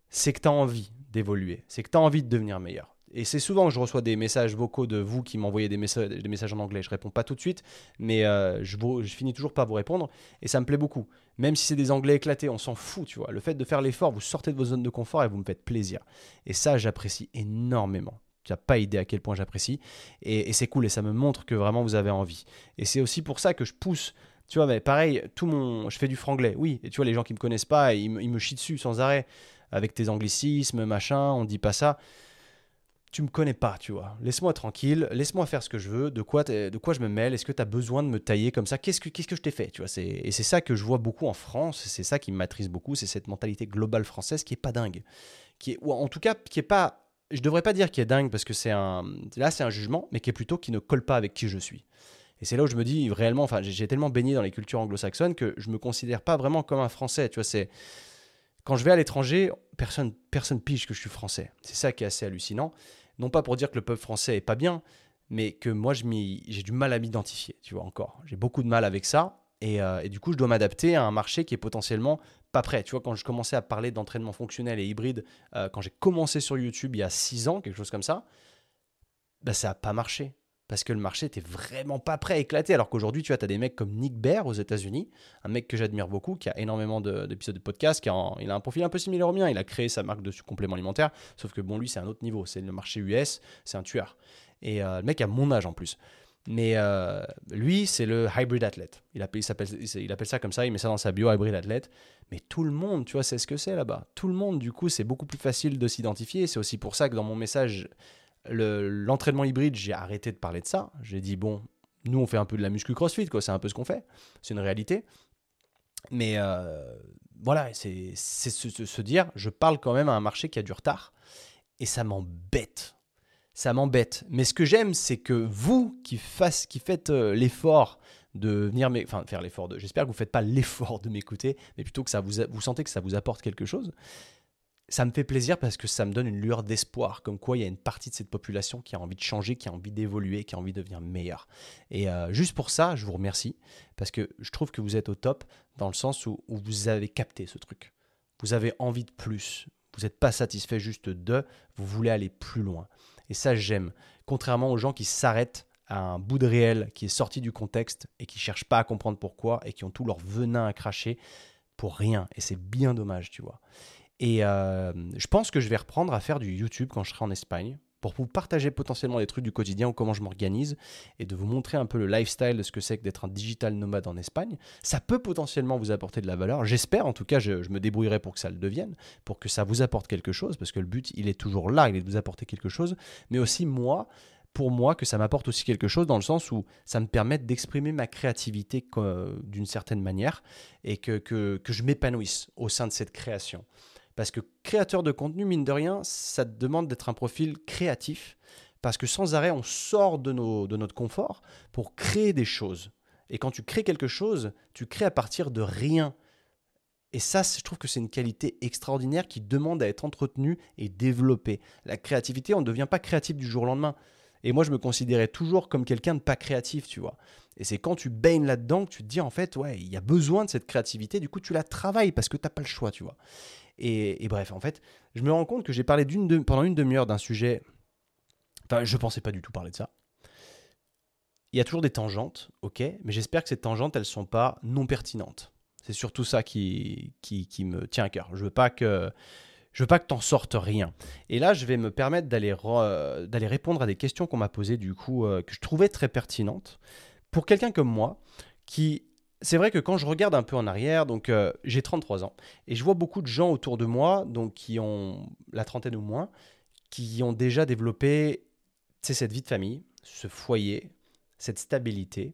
c'est que tu as envie d'évoluer, c'est que tu as envie de devenir meilleur. Et c'est souvent que je reçois des messages vocaux de vous qui m'envoyez des messages, en anglais. Je réponds pas tout de suite, mais euh, je, je, finis toujours par vous répondre. Et ça me plaît beaucoup. Même si c'est des anglais éclatés, on s'en fout, tu vois. Le fait de faire l'effort, vous sortez de vos zones de confort et vous me faites plaisir. Et ça, j'apprécie énormément. Tu n'as pas idée à quel point j'apprécie. Et, c'est cool et ça me montre que vraiment vous avez envie. Et c'est aussi pour ça que je pousse tu vois, mais pareil, tout mon, je fais du franglais, oui. Et tu vois, les gens qui me connaissent pas, ils, ils me chient dessus sans arrêt avec tes anglicismes, machin, on dit pas ça. Tu me connais pas, tu vois. Laisse-moi tranquille, laisse-moi faire ce que je veux, de quoi, de quoi je me mêle, est-ce que tu as besoin de me tailler comme ça? Qu'est-ce que, qu'est-ce que je t'ai fait, tu vois? Et c'est ça que je vois beaucoup en France, c'est ça qui me matrice beaucoup, c'est cette mentalité globale française qui est pas dingue. Qui est, ou en tout cas, qui est pas je devrais pas dire qui est dingue parce que c'est un là c'est un jugement mais qui est plutôt qui ne colle pas avec qui je suis et c'est là où je me dis réellement enfin j'ai tellement baigné dans les cultures anglo-saxonnes que je me considère pas vraiment comme un français tu vois c'est quand je vais à l'étranger, personne personne pige que je suis français. C'est ça qui est assez hallucinant. Non pas pour dire que le peuple français est pas bien, mais que moi j'ai du mal à m'identifier, tu vois encore. J'ai beaucoup de mal avec ça. Euh, et, du coup, je dois m'adapter à un marché qui est potentiellement pas prêt. Tu vois, quand je commençais à parler d'entraînement fonctionnel et hybride, euh, quand j'ai commencé sur YouTube il y a 6 ans, quelque chose comme ça, bah, ça n'a pas marché parce que le marché était vraiment pas prêt à éclater. Alors qu'aujourd'hui, tu vois, as des mecs comme Nick Bear aux États-Unis, un mec que j'admire beaucoup, qui a énormément d'épisodes de, podcast, qui a, il a un profil un peu similaire au mien. Il a créé sa marque de compléments alimentaires, sauf que bon, lui, c'est un autre niveau. C'est le marché US, c'est un tueur. Et euh, le mec a mon âge en plus. Mais euh, lui, c'est le hybrid athlete. Il appelle, ça comme ça, il met ça dans sa bio, hybrid athlete. Mais tout le monde, tu vois, c'est ce que c'est là-bas. Tout le monde, du coup, c'est beaucoup plus facile de s'identifier. C'est aussi pour ça que dans mon message, l'entraînement hybride, j'ai arrêté de parler de ça. J'ai dit, bon, nous, on fait un peu de la muscu crossfit, quoi. C'est un peu ce qu'on fait. C'est une réalité. Mais euh, voilà, c'est se, dire, je parle quand même à un marché qui a du retard. Et ça m'embête. Ça m'embête. Mais ce que j'aime, c'est que vous qui, qui faites euh, l'effort de venir, enfin faire l'effort de, j'espère que vous ne faites pas l'effort de m'écouter, mais plutôt que ça vous, vous sentez que ça vous apporte quelque chose ça me fait plaisir parce que ça me donne une lueur d'espoir, comme quoi il y a une partie de cette population qui a envie de changer, qui a envie d'évoluer, qui a envie de devenir meilleur. Et euh, juste pour ça, je vous remercie, parce que je trouve que vous êtes au top dans le sens où, vous avez capté ce truc. Vous avez envie de plus. Vous n'êtes pas satisfait juste de, vous voulez aller plus loin. Et ça, j'aime. Contrairement aux gens qui s'arrêtent à un bout de réel qui est sorti du contexte et qui cherchent pas à comprendre pourquoi et qui ont tout leur venin à cracher pour rien. Et c'est bien dommage, tu vois. Et euh, je pense que je vais reprendre à faire du YouTube quand je serai en Espagne pour vous partager potentiellement des trucs du quotidien ou comment je m'organise et de vous montrer un peu le lifestyle de ce que c'est que d'être un digital nomade en Espagne. Ça peut potentiellement vous apporter de la valeur. J'espère, en tout cas, je, me débrouillerai pour que ça le devienne, pour que ça vous apporte quelque chose, parce que le but, il est toujours là, il est de vous apporter quelque chose, mais aussi moi, pour moi que ça m'apporte aussi quelque chose dans le sens où ça me permet d'exprimer ma créativité d'une certaine manière et que, que, que je m'épanouisse au sein de cette création. Parce que créateur de contenu, mine de rien, ça te demande d'être un profil créatif. Parce que sans arrêt, on sort de, nos, de notre confort pour créer des choses. Et quand tu crées quelque chose, tu crées à partir de rien. Et ça, je trouve que c'est une qualité extraordinaire qui demande à être entretenue et développée. La créativité, on ne devient pas créatif du jour au lendemain. Et moi, je me considérais toujours comme quelqu'un de pas créatif, tu vois. Et c'est quand tu baignes là-dedans que tu te dis, en fait, ouais, il y a besoin de cette créativité, du coup, tu la travailles parce que tu n'as pas le choix, tu vois. Et, bref, en fait, je me rends compte que j'ai parlé pendant une demi-heure d'un sujet. Enfin, je pensais pas du tout parler de ça. Il y a toujours des tangentes, ok, mais j'espère que ces tangentes, elles sont pas non pertinentes. C'est surtout ça qui, qui, qui, me tient à cœur. Je veux pas que je veux pas que t'en sortes rien. Et là, je vais me permettre d'aller d'aller répondre à des questions qu'on m'a posées du coup euh, que je trouvais très pertinentes pour quelqu'un comme moi qui c'est vrai que quand je regarde un peu en arrière, donc euh, j'ai 33 ans, et je vois beaucoup de gens autour de moi, donc qui ont la trentaine ou moins, qui ont déjà développé cette vie de famille, ce foyer, cette stabilité,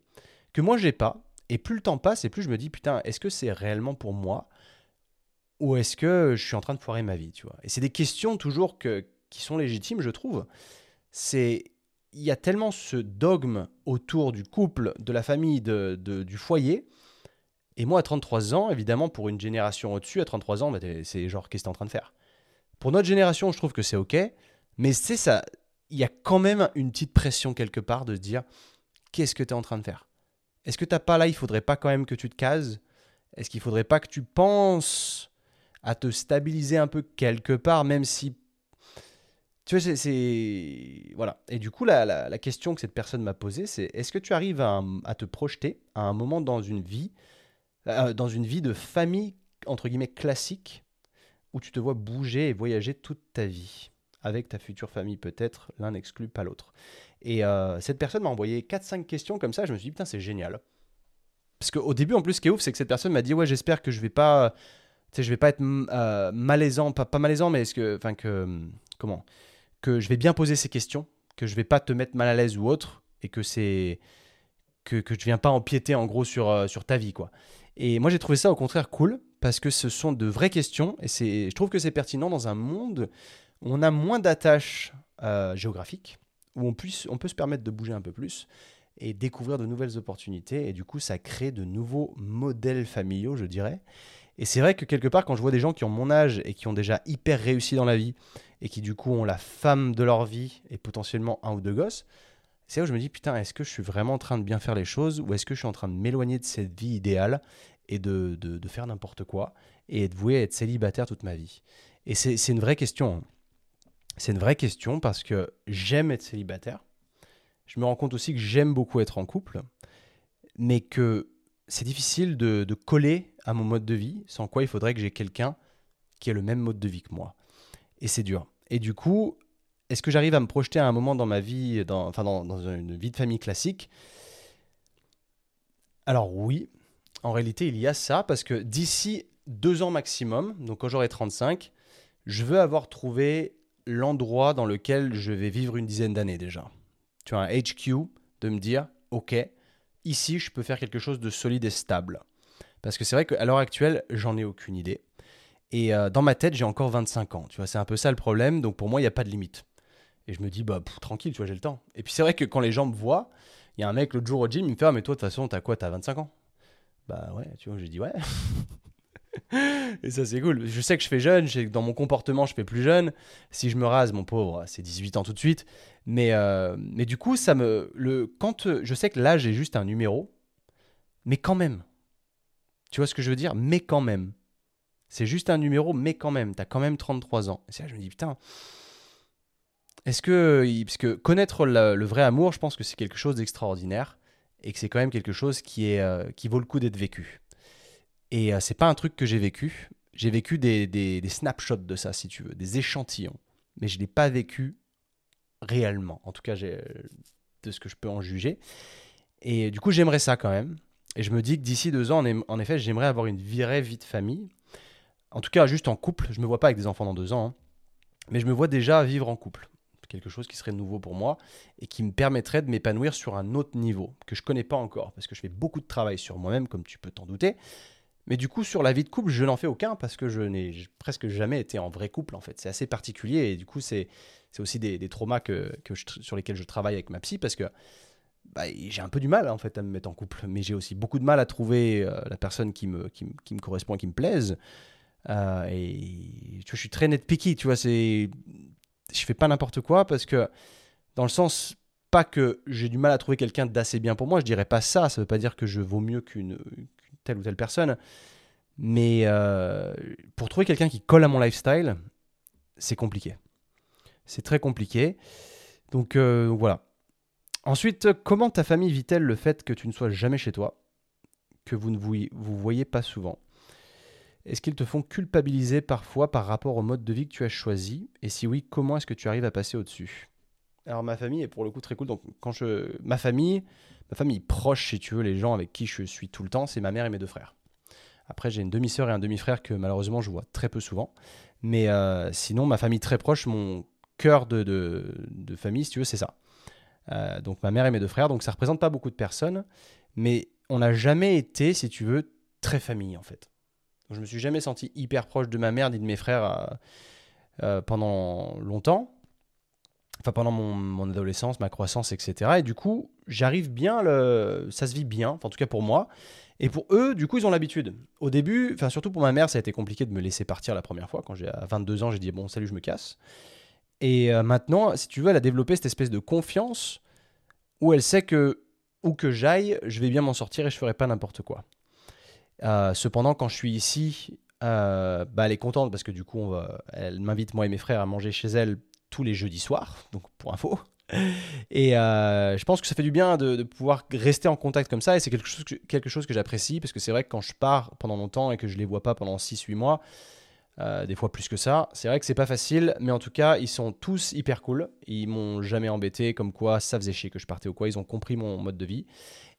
que moi j'ai pas. Et plus le temps passe, et plus je me dis, putain, est-ce que c'est réellement pour moi ou est-ce que je suis en train de foirer ma vie, tu vois? Et c'est des questions toujours qui sont légitimes, je trouve. C'est il y a tellement ce dogme autour du couple, de la famille, de, du foyer. Et moi, à 33 ans, évidemment, pour une génération au-dessus, à 33 ans, bah, c'est genre, qu'est-ce que tu en train de faire? Pour notre génération, je trouve que c'est OK. Mais c'est ça, il y a quand même une petite pression quelque part de se dire, qu'est-ce que tu es en train de faire? Est-ce que t'as pas là, il faudrait pas quand même que tu te cases? Est-ce qu'il faudrait pas que tu penses à te stabiliser un peu quelque part, même si tu vois, c'est. Voilà. Et du coup, la, question que cette personne m'a posée, c'est est-ce que tu arrives à, te projeter à un moment dans une vie, euh, dans une vie de famille, entre guillemets, classique, où tu te vois bouger et voyager toute ta vie avec ta future famille peut-être, l'un n'exclut pas l'autre. Et euh, cette personne m'a envoyé 4-5 questions comme ça, je me suis dit, putain, c'est génial. Parce qu'au début, en plus, ce qui est ouf, c'est que cette personne m'a dit, ouais, j'espère que je vais pas, tu sais, je vais pas être euh, malaisant, pas, malaisant, mais est-ce que, enfin, que, comment que je vais bien poser ces questions, que je vais pas te mettre mal à l'aise ou autre, et que c'est que, que je viens pas empiéter en gros sur, sur ta vie quoi. Et moi j'ai trouvé ça au contraire cool parce que ce sont de vraies questions et je trouve que c'est pertinent dans un monde où on a moins d'attaches euh, géographiques, où on, puisse, on peut se permettre de bouger un peu plus et découvrir de nouvelles opportunités et du coup ça crée de nouveaux modèles familiaux je dirais. Et c'est vrai que quelque part quand je vois des gens qui ont mon âge et qui ont déjà hyper réussi dans la vie et qui du coup ont la femme de leur vie et potentiellement un ou deux gosses, c'est là où je me dis putain, est-ce que je suis vraiment en train de bien faire les choses ou est-ce que je suis en train de m'éloigner de cette vie idéale et de, de, faire n'importe quoi et être voué à être célibataire toute ma vie? Et c'est une vraie question. Hein. C'est une vraie question parce que j'aime être célibataire. Je me rends compte aussi que j'aime beaucoup être en couple, mais que c'est difficile de, de, coller à mon mode de vie, sans quoi il faudrait que j'ai quelqu'un qui ait le même mode de vie que moi et c'est dur. Et du coup, est-ce que j'arrive à me projeter à un moment dans ma vie, dans, enfin dans, une vie de famille classique? Alors oui, en réalité, il y a ça, parce que d'ici deux ans maximum, donc quand j'aurai 35, je veux avoir trouvé l'endroit dans lequel je vais vivre une dizaine d'années déjà. Tu vois, un HQ, de me dire, ok, ici, je peux faire quelque chose de solide et stable. Parce que c'est vrai qu'à l'heure actuelle, j'en ai aucune idée. Et euh, dans ma tête, j'ai encore 25 ans. Tu vois, c'est un peu ça le problème. Donc pour moi, il n'y a pas de limite. Et je me dis, bah, tranquille, tu vois, j'ai le temps. Et puis c'est vrai que quand les gens me voient, il y a un mec l'autre jour au gym, il me fait, ah, mais toi, de toute façon, t'as quoi T'as 25 ans? Bah ouais, tu vois, j'ai dit, ouais. et ça, c'est cool. Je sais que je fais jeune, que dans mon comportement, je fais plus jeune. Si je me rase, mon pauvre, c'est 18 ans tout de suite. Mais, euh, mais du coup, ça me. Le, quand je sais que l'âge est juste un numéro, mais quand même. Tu vois ce que je veux dire? Mais quand même. C'est juste un numéro, mais quand même, tu as quand même 33 ans. Et là, je me dis, putain, est-ce que. Parce que connaître le, vrai amour, je pense que c'est quelque chose d'extraordinaire et que c'est quand même quelque chose qui, est, euh, qui vaut le coup d'être vécu. Et euh, c'est pas un truc que j'ai vécu. J'ai vécu des, des, snapshots de ça, si tu veux, des échantillons. Mais je ne l'ai pas vécu réellement. En tout cas, de ce que je peux en juger. Et du coup, j'aimerais ça quand même. Et je me dis que d'ici deux ans, en effet, j'aimerais avoir une vraie vie de famille en tout cas, juste en couple. Je me vois pas avec des enfants dans deux ans. Hein. Mais je me vois déjà vivre en couple. Quelque chose qui serait nouveau pour moi et qui me permettrait de m'épanouir sur un autre niveau que je connais pas encore. Parce que je fais beaucoup de travail sur moi-même, comme tu peux t'en douter. Mais du coup, sur la vie de couple, je n'en fais aucun parce que je n'ai presque jamais été en vrai couple, en fait. C'est assez particulier et du coup, c'est aussi des, traumas que, sur lesquels je travaille avec ma psy parce que bah, j'ai un peu du mal, en fait, à me mettre en couple. Mais j'ai aussi beaucoup de mal à trouver euh, la personne qui me, qui me correspond et qui me plaise. Euh, et tu vois, je suis très net picky, tu vois, c'est. Je fais pas n'importe quoi parce que, dans le sens, pas que j'ai du mal à trouver quelqu'un d'assez bien pour moi, je dirais pas ça, ça veut pas dire que je vaux mieux qu'une telle ou telle personne. Mais euh, pour trouver quelqu'un qui colle à mon lifestyle, c'est compliqué. C'est très compliqué. Donc euh, voilà. Ensuite, comment ta famille vit-elle le fait que tu ne sois jamais chez toi Que vous ne vous, vous voyez pas souvent? Est-ce qu'ils te font culpabiliser parfois par rapport au mode de vie que tu as choisi? Et si oui, comment est-ce que tu arrives à passer au-dessus? Alors ma famille est pour le coup très cool. Donc quand je ma famille, ma famille proche si tu veux, les gens avec qui je suis tout le temps, c'est ma mère et mes deux frères. Après j'ai une demi-sœur et un demi-frère que malheureusement je vois très peu souvent. Mais euh, sinon ma famille très proche, mon cœur de, de, famille si tu veux, c'est ça. Euh, donc ma mère et mes deux frères. Donc ça représente pas beaucoup de personnes, mais on n'a jamais été si tu veux très famille en fait Donc, je me suis jamais senti hyper proche de ma mère ni de mes frères pendant longtemps. Enfin, pendant mon, adolescence, ma croissance, etc. Et du coup, j'arrive bien, ça se vit bien, en tout cas pour moi. Et pour eux, du coup, ils ont l'habitude. Au début, enfin surtout pour ma mère, ça a été compliqué de me laisser partir la première fois. Quand j'ai 22 ans, j'ai dit bon, salut, je me casse. Et euh, maintenant, si tu veux, elle a développé cette espèce de confiance où elle sait que où que j'aille, je vais bien m'en sortir et je ferai pas n'importe quoi. Euh, cependant, quand je suis ici, euh, bah, elle est contente parce que du coup, elle m'invite moi et mes frères à manger chez elle tous les jeudis soirs, donc pour info. Et euh, je pense que ça fait du bien de, pouvoir rester en contact comme ça. Et c'est quelque chose que, quelque chose que j'apprécie parce que c'est vrai que quand je pars pendant longtemps et que je les vois pas pendant 6-8 mois, des fois plus que ça, c'est vrai que c'est pas facile. Mais en tout cas, ils sont tous hyper cool. Ils m'ont jamais embêté comme quoi ça faisait chier que je partais ou quoi. Ils ont compris mon mode de vie.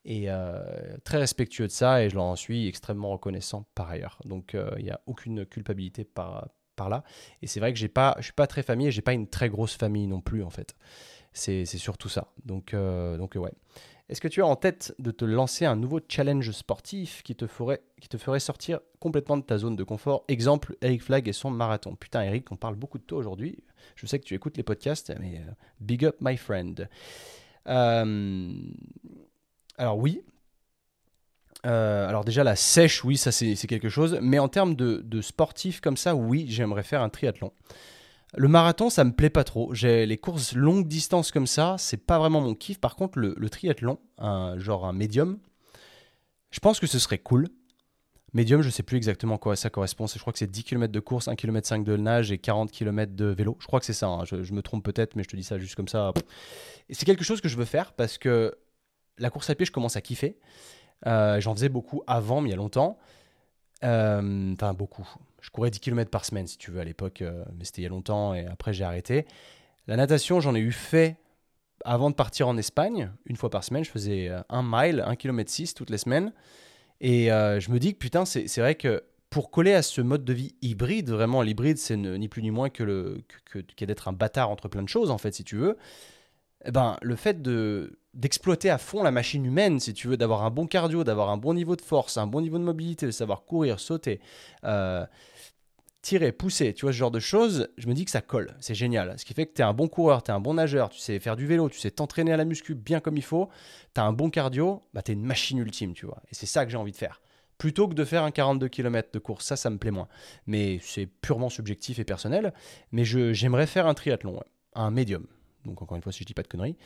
Et euh, très respectueux de ça. Et je leur en suis extrêmement reconnaissant par ailleurs. Donc il n'y a aucune culpabilité par, par là. Et c'est vrai que j'ai pas, je suis pas très famille et j'ai pas une très grosse famille non plus en fait. C'est surtout ça. Donc, euh, donc ouais. Est-ce que tu as en tête de te lancer un nouveau challenge sportif qui te, ferait, qui te ferait sortir complètement de ta zone de confort? Exemple, Eric Flag et son marathon. Putain, Eric, on parle beaucoup de toi aujourd'hui. Je sais que tu écoutes les podcasts, mais euh, big up, my friend. Euh, alors, oui. alors, déjà, la sèche, oui, ça c'est quelque chose. Mais en termes de, de sportif comme ça, oui, j'aimerais faire un triathlon. Le marathon, ça me plaît pas trop. J'ai les courses longue distance comme ça, c'est pas vraiment mon kiff. Par contre, le, triathlon, un, genre un médium, je pense que ce serait cool. Médium, je sais plus exactement quoi ça correspond. Je crois que c'est 10 km de course, 1 km 5 de nage et 40 km de vélo. Je crois que c'est ça. Hein. Je, me trompe peut-être, mais je te dis ça juste comme ça. C'est quelque chose que je veux faire parce que la course à pied, je commence à kiffer. Euh, j'en faisais beaucoup avant, mais il y a longtemps. Euh, enfin, beaucoup je courais 10 km par semaine, si tu veux, à l'époque, euh, mais c'était il y a longtemps et après j'ai arrêté. La natation, j'en ai eu fait avant de partir en Espagne, une fois par semaine. Je faisais un mile, 1 km 6 toutes les semaines. Et je me dis que putain, c'est vrai que pour coller à ce mode de vie hybride, vraiment l'hybride, c'est ni plus ni moins que, le, que, d'être un bâtard entre plein de choses, en fait, si tu veux. Eh ben, le fait de d'exploiter à fond la machine humaine, si tu veux, d'avoir un bon cardio, d'avoir un bon niveau de force, un bon niveau de mobilité, de savoir courir, sauter, tirer, pousser, tu vois, ce genre de choses, je me dis que ça colle. C'est génial. Ce qui fait que tu es un bon coureur, tu es un bon nageur, tu sais faire du vélo, tu sais t'entraîner à la muscu bien comme il faut, tu as un bon cardio, bah, tu es une machine ultime, tu vois. Et c'est ça que j'ai envie de faire. Plutôt que de faire un 42 km de course, ça, ça me plaît moins. Mais c'est purement subjectif et personnel. Mais j'aimerais faire un triathlon, un médium. Donc encore une fois, si je dis pas de conneries.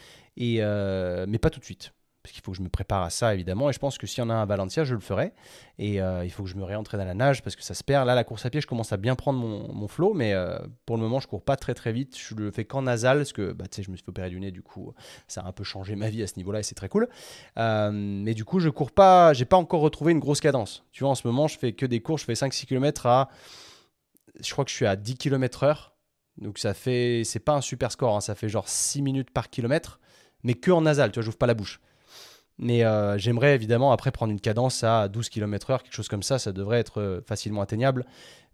Euh, mais pas tout de suite parce qu'il faut que je me prépare à ça évidemment. Et je pense que s'il y en a un à Valencia, je le ferai. Et euh, il faut que je me réentraîne à la nage parce que ça se perd. Là, la course à pied, je commence à bien prendre mon, flow, mais euh, pour le moment, je cours pas très très vite. Je le fais qu'en nasal parce que bah, je me suis fait opérer du nez, du coup, ça a un peu changé ma vie à ce niveau-là et c'est très cool. Mais du coup, je cours pas, j'ai pas encore retrouvé une grosse cadence. Tu vois, en ce moment, je fais que des cours, je fais 5-6 km à. Je crois que je suis à 10 km/h. Donc ça fait, c'est pas un super score, hein. ça fait genre 6 minutes par kilomètre, mais que en nasal, tu vois, j'ouvre pas la bouche. Mais euh, j'aimerais évidemment après prendre une cadence à 12 km/h, quelque chose comme ça, ça devrait être euh, facilement atteignable.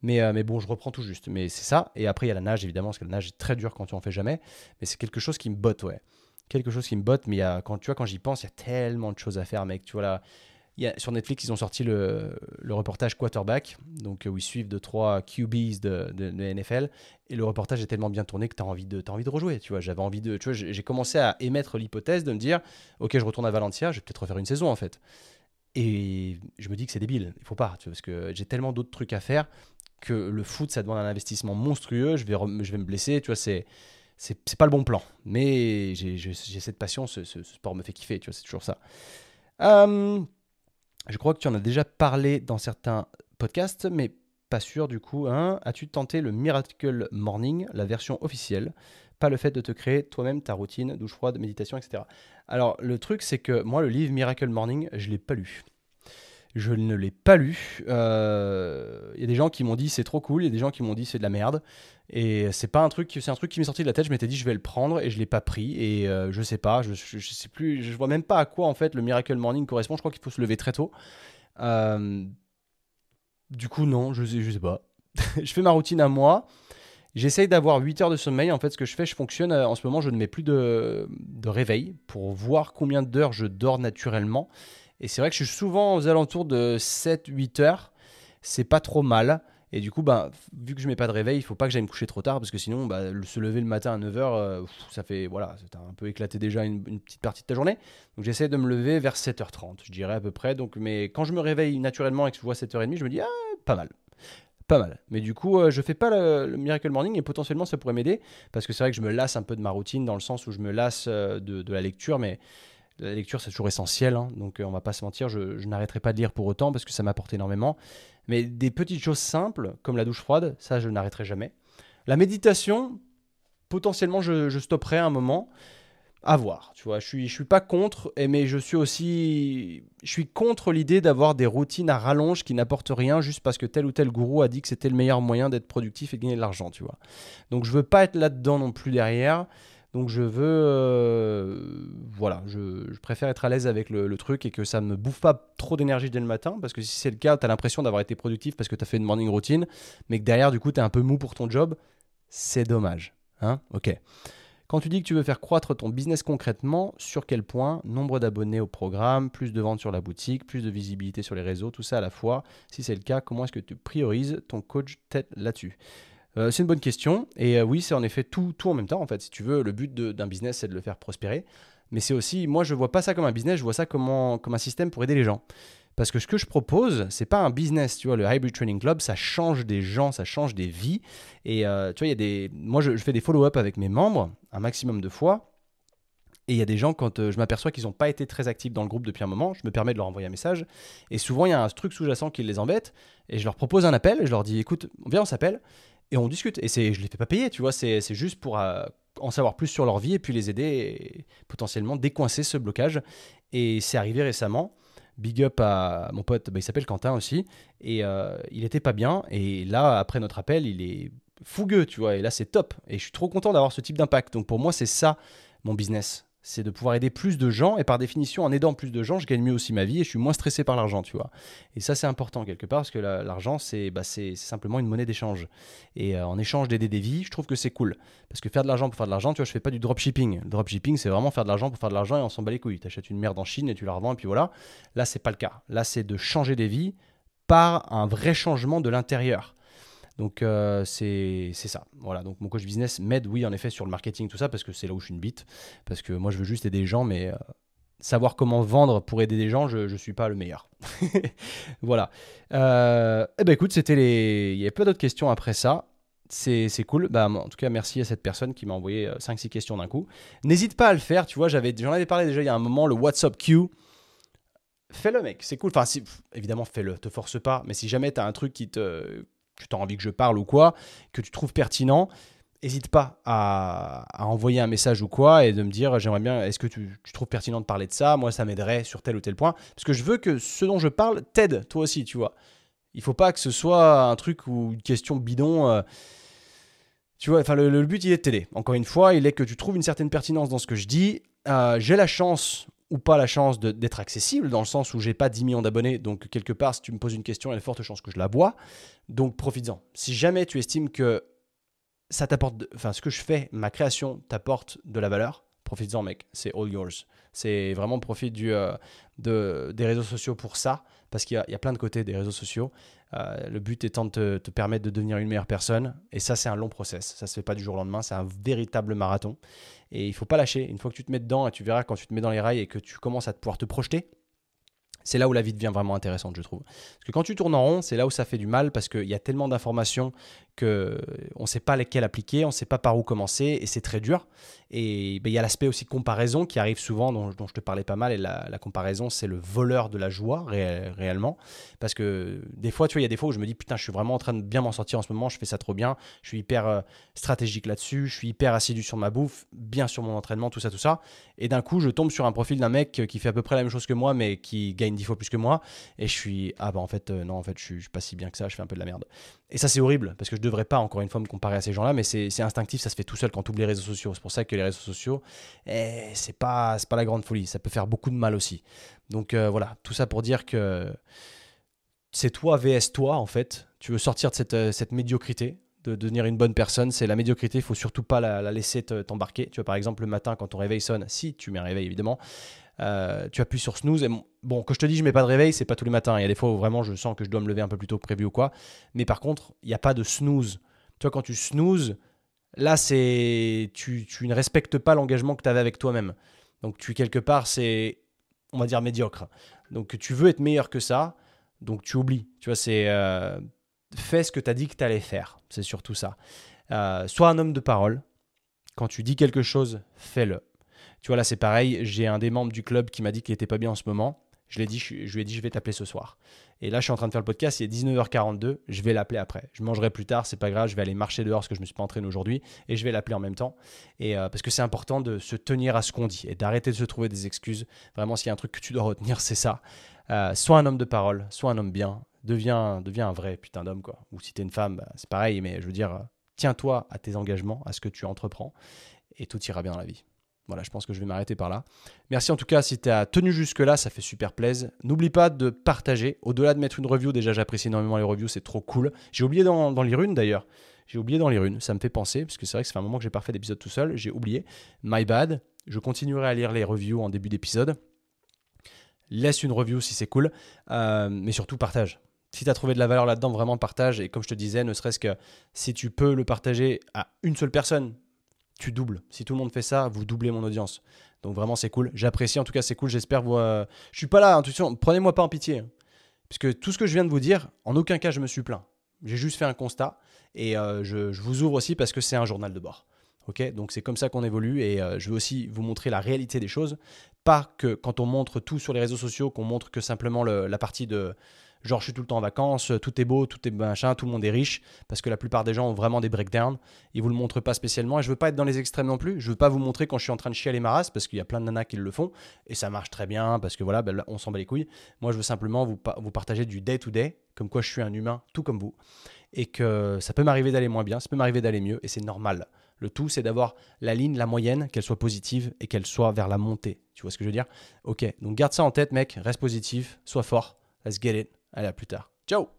Mais, euh, mais bon, je reprends tout juste. Mais c'est ça. Et après, il y a la nage, évidemment, parce que la nage est très dur quand tu en fais jamais. Mais c'est quelque chose qui me botte, ouais. Quelque chose qui me botte, mais quand, tu vois, quand j'y pense, il y a tellement de choses à faire, mec. Tu vois, là, sur Netflix, ils ont sorti le, reportage Quarterback, donc euh, où ils suivent de trois QBs de, de, NFL. Et le reportage est tellement bien tourné que tu as envie de, as envie de rejouer. Tu vois, j'avais envie de. Tu vois, j'ai commencé à émettre l'hypothèse de me dire, ok, je retourne à Valencia, je vais peut-être refaire une saison en fait. Et je me dis que c'est débile, il faut pas, parce que j'ai tellement d'autres trucs à faire que le foot, ça demande un investissement monstrueux. Je vais, je vais me blesser, tu vois, c'est c'est pas le bon plan. Mais j'ai cette passion, ce, sport me fait kiffer, tu vois, c'est toujours ça. Euh, je crois que tu en as déjà parlé dans certains podcasts, mais pas sûr du coup. Hein. As-tu tenté le Miracle Morning, la version officielle? Pas le fait de te créer toi-même ta routine, douche froide, méditation, etc. Alors le truc, c'est que moi, le livre Miracle Morning, je ne l'ai pas lu. Je ne l'ai pas lu. Il euh, y a des gens qui m'ont dit c'est trop cool, il y a des gens qui m'ont dit c'est de la merde. Et c'est pas un truc, c'est un truc qui m'est sorti de la tête. Je m'étais dit je vais le prendre et je l'ai pas pris. Et euh, je sais pas, je, je, sais plus, je vois même pas à quoi en fait le Miracle Morning correspond. Je crois qu'il faut se lever très tôt. Euh, du coup non, je je sais pas. je fais ma routine à moi. J'essaye d'avoir 8 heures de sommeil. En fait, ce que je fais, je fonctionne. En ce moment, je ne mets plus de, de réveil pour voir combien d'heures je dors naturellement. Et c'est vrai que je suis souvent aux alentours de 7-8 heures. c'est pas trop mal. Et du coup, bah, vu que je mets pas de réveil, il faut pas que j'aille me coucher trop tard parce que sinon, bah, se lever le matin à 9h, euh, ça fait, voilà, c'est un peu éclaté déjà une, petite partie de ta journée. Donc j'essaie de me lever vers 7h30, je dirais à peu près. Donc, mais quand je me réveille naturellement et que je vois 7h30, je me dis, ah, pas mal. Pas mal. Mais du coup, euh, je fais pas le, Miracle Morning et potentiellement ça pourrait m'aider parce que c'est vrai que je me lasse un peu de ma routine dans le sens où je me lasse euh, de, de la lecture, mais la lecture, c'est toujours essentiel, hein, donc euh, on va pas se mentir, je, n'arrêterai pas de lire pour autant parce que ça m'apporte énormément. Mais des petites choses simples, comme la douche froide, ça, je n'arrêterai jamais. La méditation, potentiellement, je, stopperai un moment. À voir, tu vois. Je suis, je suis pas contre, mais je suis aussi, je suis contre l'idée d'avoir des routines à rallonge qui n'apportent rien juste parce que tel ou tel gourou a dit que c'était le meilleur moyen d'être productif et de gagner de l'argent, tu vois. Donc je veux pas être là-dedans non plus derrière. Donc je veux, euh, voilà, je, préfère être à l'aise avec le, truc et que ça ne me bouffe pas trop d'énergie dès le matin, parce que si c'est le cas, tu as l'impression d'avoir été productif parce que tu as fait une morning routine, mais que derrière, du coup, tu es un peu mou pour ton job, c'est dommage. Hein ok. Quand tu dis que tu veux faire croître ton business concrètement, sur quel point? Nombre d'abonnés au programme, plus de ventes sur la boutique, plus de visibilité sur les réseaux, tout ça à la fois. Si c'est le cas, comment est-ce que tu priorises ton coach tête là-dessus? Euh, c'est une bonne question. Et euh, oui, c'est en effet tout, tout en même temps. En fait, si tu veux, le but d'un business, c'est de le faire prospérer. Mais c'est aussi, moi, je vois pas ça comme un business, je vois ça comme, comme un système pour aider les gens. Parce que ce que je propose, c'est pas un business, tu vois, le Hybrid Training Club, ça change des gens, ça change des vies. Et euh, tu vois, il y a des, moi, je, fais des follow-up avec mes membres un maximum de fois. Et il y a des gens, quand je m'aperçois qu'ils n'ont pas été très actifs dans le groupe depuis un moment, je me permets de leur envoyer un message. Et souvent, il y a un truc sous-jacent qui les embête. Et je leur propose un appel et je leur dis écoute, viens, on s'appelle et on discute. Et c'est, je les fais pas payer, tu vois, c'est, juste pour euh, en savoir plus sur leur vie et puis les aider et potentiellement décoincer ce blocage. Et c'est arrivé récemment. Big up à mon pote, bah, il s'appelle Quentin aussi, et euh, il était pas bien. Et là, après notre appel, il est fougueux, tu vois, et là c'est top. Et je suis trop content d'avoir ce type d'impact. Donc pour moi, c'est ça mon business c'est de pouvoir aider plus de gens. Et par définition, en aidant plus de gens, je gagne mieux aussi ma vie et je suis moins stressé par l'argent, tu vois. Et ça, c'est important quelque part parce que l'argent, c'est bah, simplement une monnaie d'échange. Et euh, en échange d'aider des vies, je trouve que c'est cool. Parce que faire de l'argent pour faire de l'argent, tu vois, je fais pas du dropshipping. Dropshipping, c'est vraiment faire de l'argent pour faire de l'argent et on s'en bat les couilles. Tu achètes une merde en Chine et tu la revends et puis voilà. Là, c'est pas le cas. Là, c'est de changer des vies par un vrai changement de l'intérieur. Donc euh, c'est ça. Voilà, donc mon coach business m'aide, oui, en effet, sur le marketing, tout ça, parce que c'est là où je suis une bite. Parce que moi, je veux juste aider les gens, mais euh, savoir comment vendre pour aider des gens, je ne suis pas le meilleur. voilà. Euh, eh ben écoute, c'était les. Il y a pas d'autres questions après ça. C'est cool. Bah, en tout cas, merci à cette personne qui m'a envoyé 5-6 questions d'un coup. N'hésite pas à le faire. Tu vois, j'en avais parlé déjà il y a un moment, le WhatsApp Q fais-le mec, c'est cool. Enfin, évidemment, fais-le, te force pas. Mais si jamais tu as un truc qui te, tu as envie que je parle ou quoi, que tu trouves pertinent, n'hésite pas à, envoyer un message ou quoi et de me dire j'aimerais bien, est-ce que tu, trouves pertinent de parler de ça? Moi, ça m'aiderait sur tel ou tel point. Parce que je veux que ce dont je parle t'aide, toi aussi, tu vois. Il faut pas que ce soit un truc ou une question bidon. Euh, tu vois, enfin, le, but, il est de t'aider. Encore une fois, il est que tu trouves une certaine pertinence dans ce que je dis. Euh, j'ai la chance ou pas la chance d'être accessible, dans le sens où j'ai pas 10 millions d'abonnés, donc quelque part, si tu me poses une question, il y a de fortes chances que je la bois. Donc profites-en. Si jamais tu estimes que ça t'apporte, enfin ce que je fais, ma création t'apporte de la valeur, profites-en mec, c'est all yours. C'est vraiment profite du, euh, de, des réseaux sociaux pour ça, parce qu'il y, a plein de côtés des réseaux sociaux. Euh, le but étant de te, permettre de devenir une meilleure personne, et ça c'est un long process, ça se fait pas du jour au lendemain, c'est un véritable marathon, et il faut pas lâcher. Une fois que tu te mets dedans, et tu verras quand tu te mets dans les rails et que tu commences à pouvoir te projeter, c'est là où la vie devient vraiment intéressante, je trouve. Parce que quand tu tournes en rond, c'est là où ça fait du mal parce qu'il y a tellement d'informations qu'on ne sait pas lesquelles appliquer, on ne sait pas par où commencer et c'est très dur. Et ben, il y a l'aspect aussi comparaison qui arrive souvent, dont, je te parlais pas mal. Et la, comparaison, c'est le voleur de la joie réellement. Parce que des fois, tu vois, il y a des fois où je me dis, putain, je suis vraiment en train de bien m'en sortir en ce moment, je fais ça trop bien, je suis hyper euh, stratégique là-dessus, je suis hyper assidu sur ma bouffe, bien sur mon entraînement, tout ça, tout ça. Et d'un coup, je tombe sur un profil d'un mec qui fait à peu près la même chose que moi, mais qui gagne dix fois plus que moi. Et je suis, ah bah en fait, euh, non, en fait, je suis, suis pas si bien que ça, je fais un peu de la merde. Et ça, c'est horrible, parce que je devrais pas, encore une fois, me comparer à ces gens-là, mais c'est instinctif, ça se fait tout seul quand tu oublies les réseaux sociaux. C'est pour ça que les réseaux sociaux, eh, c'est pas, pas la grande folie. Ça peut faire beaucoup de mal aussi. Donc euh, voilà, tout ça pour dire que c'est toi vs toi, en fait. Tu veux sortir de cette, euh, cette médiocrité, de devenir une bonne personne, c'est la médiocrité. Il faut surtout pas la, laisser t'embarquer. Tu vois, par exemple, le matin, quand ton réveil sonne, si tu mets un réveil évidemment, euh, tu appuies sur snooze. Et bon, quand je te dis je mets pas de réveil, c'est pas tous les matins. Il y a des fois où vraiment je sens que je dois me lever un peu plus tôt que prévu ou quoi. Mais par contre, il n'y a pas de snooze. Tu vois, quand tu snooze, là, c'est tu, tu ne respectes pas l'engagement que tu avais avec toi-même. Donc, tu quelque part, c'est, on va dire, médiocre. Donc, tu veux être meilleur que ça. Donc, tu oublies. Tu vois, c'est. Euh, fais ce que tu as dit que tu allais faire. C'est surtout ça. Euh, sois un homme de parole. Quand tu dis quelque chose, fais-le. Tu vois, là, c'est pareil. J'ai un des membres du club qui m'a dit qu'il n'était pas bien en ce moment. Je, dit, je, lui ai dit, je vais t'appeler ce soir. Et là, je suis en train de faire le podcast, il est 19h42, je vais l'appeler après. Je mangerai plus tard, c'est pas grave, je vais aller marcher dehors parce que je me suis pas entraîné aujourd'hui et je vais l'appeler en même temps. Et euh, parce que c'est important de se tenir à ce qu'on dit et d'arrêter de se trouver des excuses. Vraiment, s'il y a un truc que tu dois retenir, c'est ça. Euh, sois un homme de parole, sois un homme bien, deviens, deviens un vrai putain d'homme, quoi. Ou si t'es une femme, bah, c'est pareil, mais je veux dire, tiens-toi à tes engagements, à ce que tu entreprends et tout ira bien dans la vie. Voilà, je pense que je vais m'arrêter par là. Merci en tout cas si tu as tenu jusque-là, ça fait super plaisir. N'oublie pas de partager. Au-delà de mettre une review, déjà j'apprécie énormément les reviews, c'est trop cool. J'ai oublié dans, dans les runes d'ailleurs. J'ai oublié dans les runes, ça me fait penser, parce que c'est vrai que ça un moment que j'ai pas fait d'épisode tout seul, j'ai oublié. My bad. Je continuerai à lire les reviews en début d'épisode. Laisse une review si c'est cool, euh, mais surtout partage. Si tu as trouvé de la valeur là-dedans, vraiment partage. Et comme je te disais, ne serait-ce que si tu peux le partager à une seule personne, tu doubles. Si tout le monde fait ça, vous doublez mon audience. Donc vraiment, c'est cool. J'apprécie, en tout cas, c'est cool. J'espère vous. Euh, je suis pas là, intuition. Prenez-moi pas en pitié. Hein. Puisque tout ce que je viens de vous dire, en aucun cas, je me suis plaint. J'ai juste fait un constat. Et euh, je, vous ouvre aussi parce que c'est un journal de bord. Ok? Donc c'est comme ça qu'on évolue. Et euh, je veux aussi vous montrer la réalité des choses. Pas que quand on montre tout sur les réseaux sociaux, qu'on montre que simplement la partie de Genre, je suis tout le temps en vacances, tout est beau, tout est machin, tout le monde est riche, parce que la plupart des gens ont vraiment des breakdowns. Ils vous le montrent pas spécialement. Et je veux pas être dans les extrêmes non plus. Je veux pas vous montrer quand je suis en train de chialer ma race, parce qu'il y a plein de nanas qui le font, et ça marche très bien, parce que voilà, ben, on s'en bat les couilles. Moi, je veux simplement vous, partager du day-to-day, comme quoi je suis un humain tout comme vous, et que ça peut m'arriver d'aller moins bien, ça peut m'arriver d'aller mieux, et c'est normal. Le tout, c'est d'avoir la ligne, la moyenne, qu'elle soit positive et qu'elle soit vers la montée. Tu vois ce que je veux dire? Ok, donc garde ça en tête, mec, reste positif, sois fort, let's get it. Allez, à plus tard. Ciao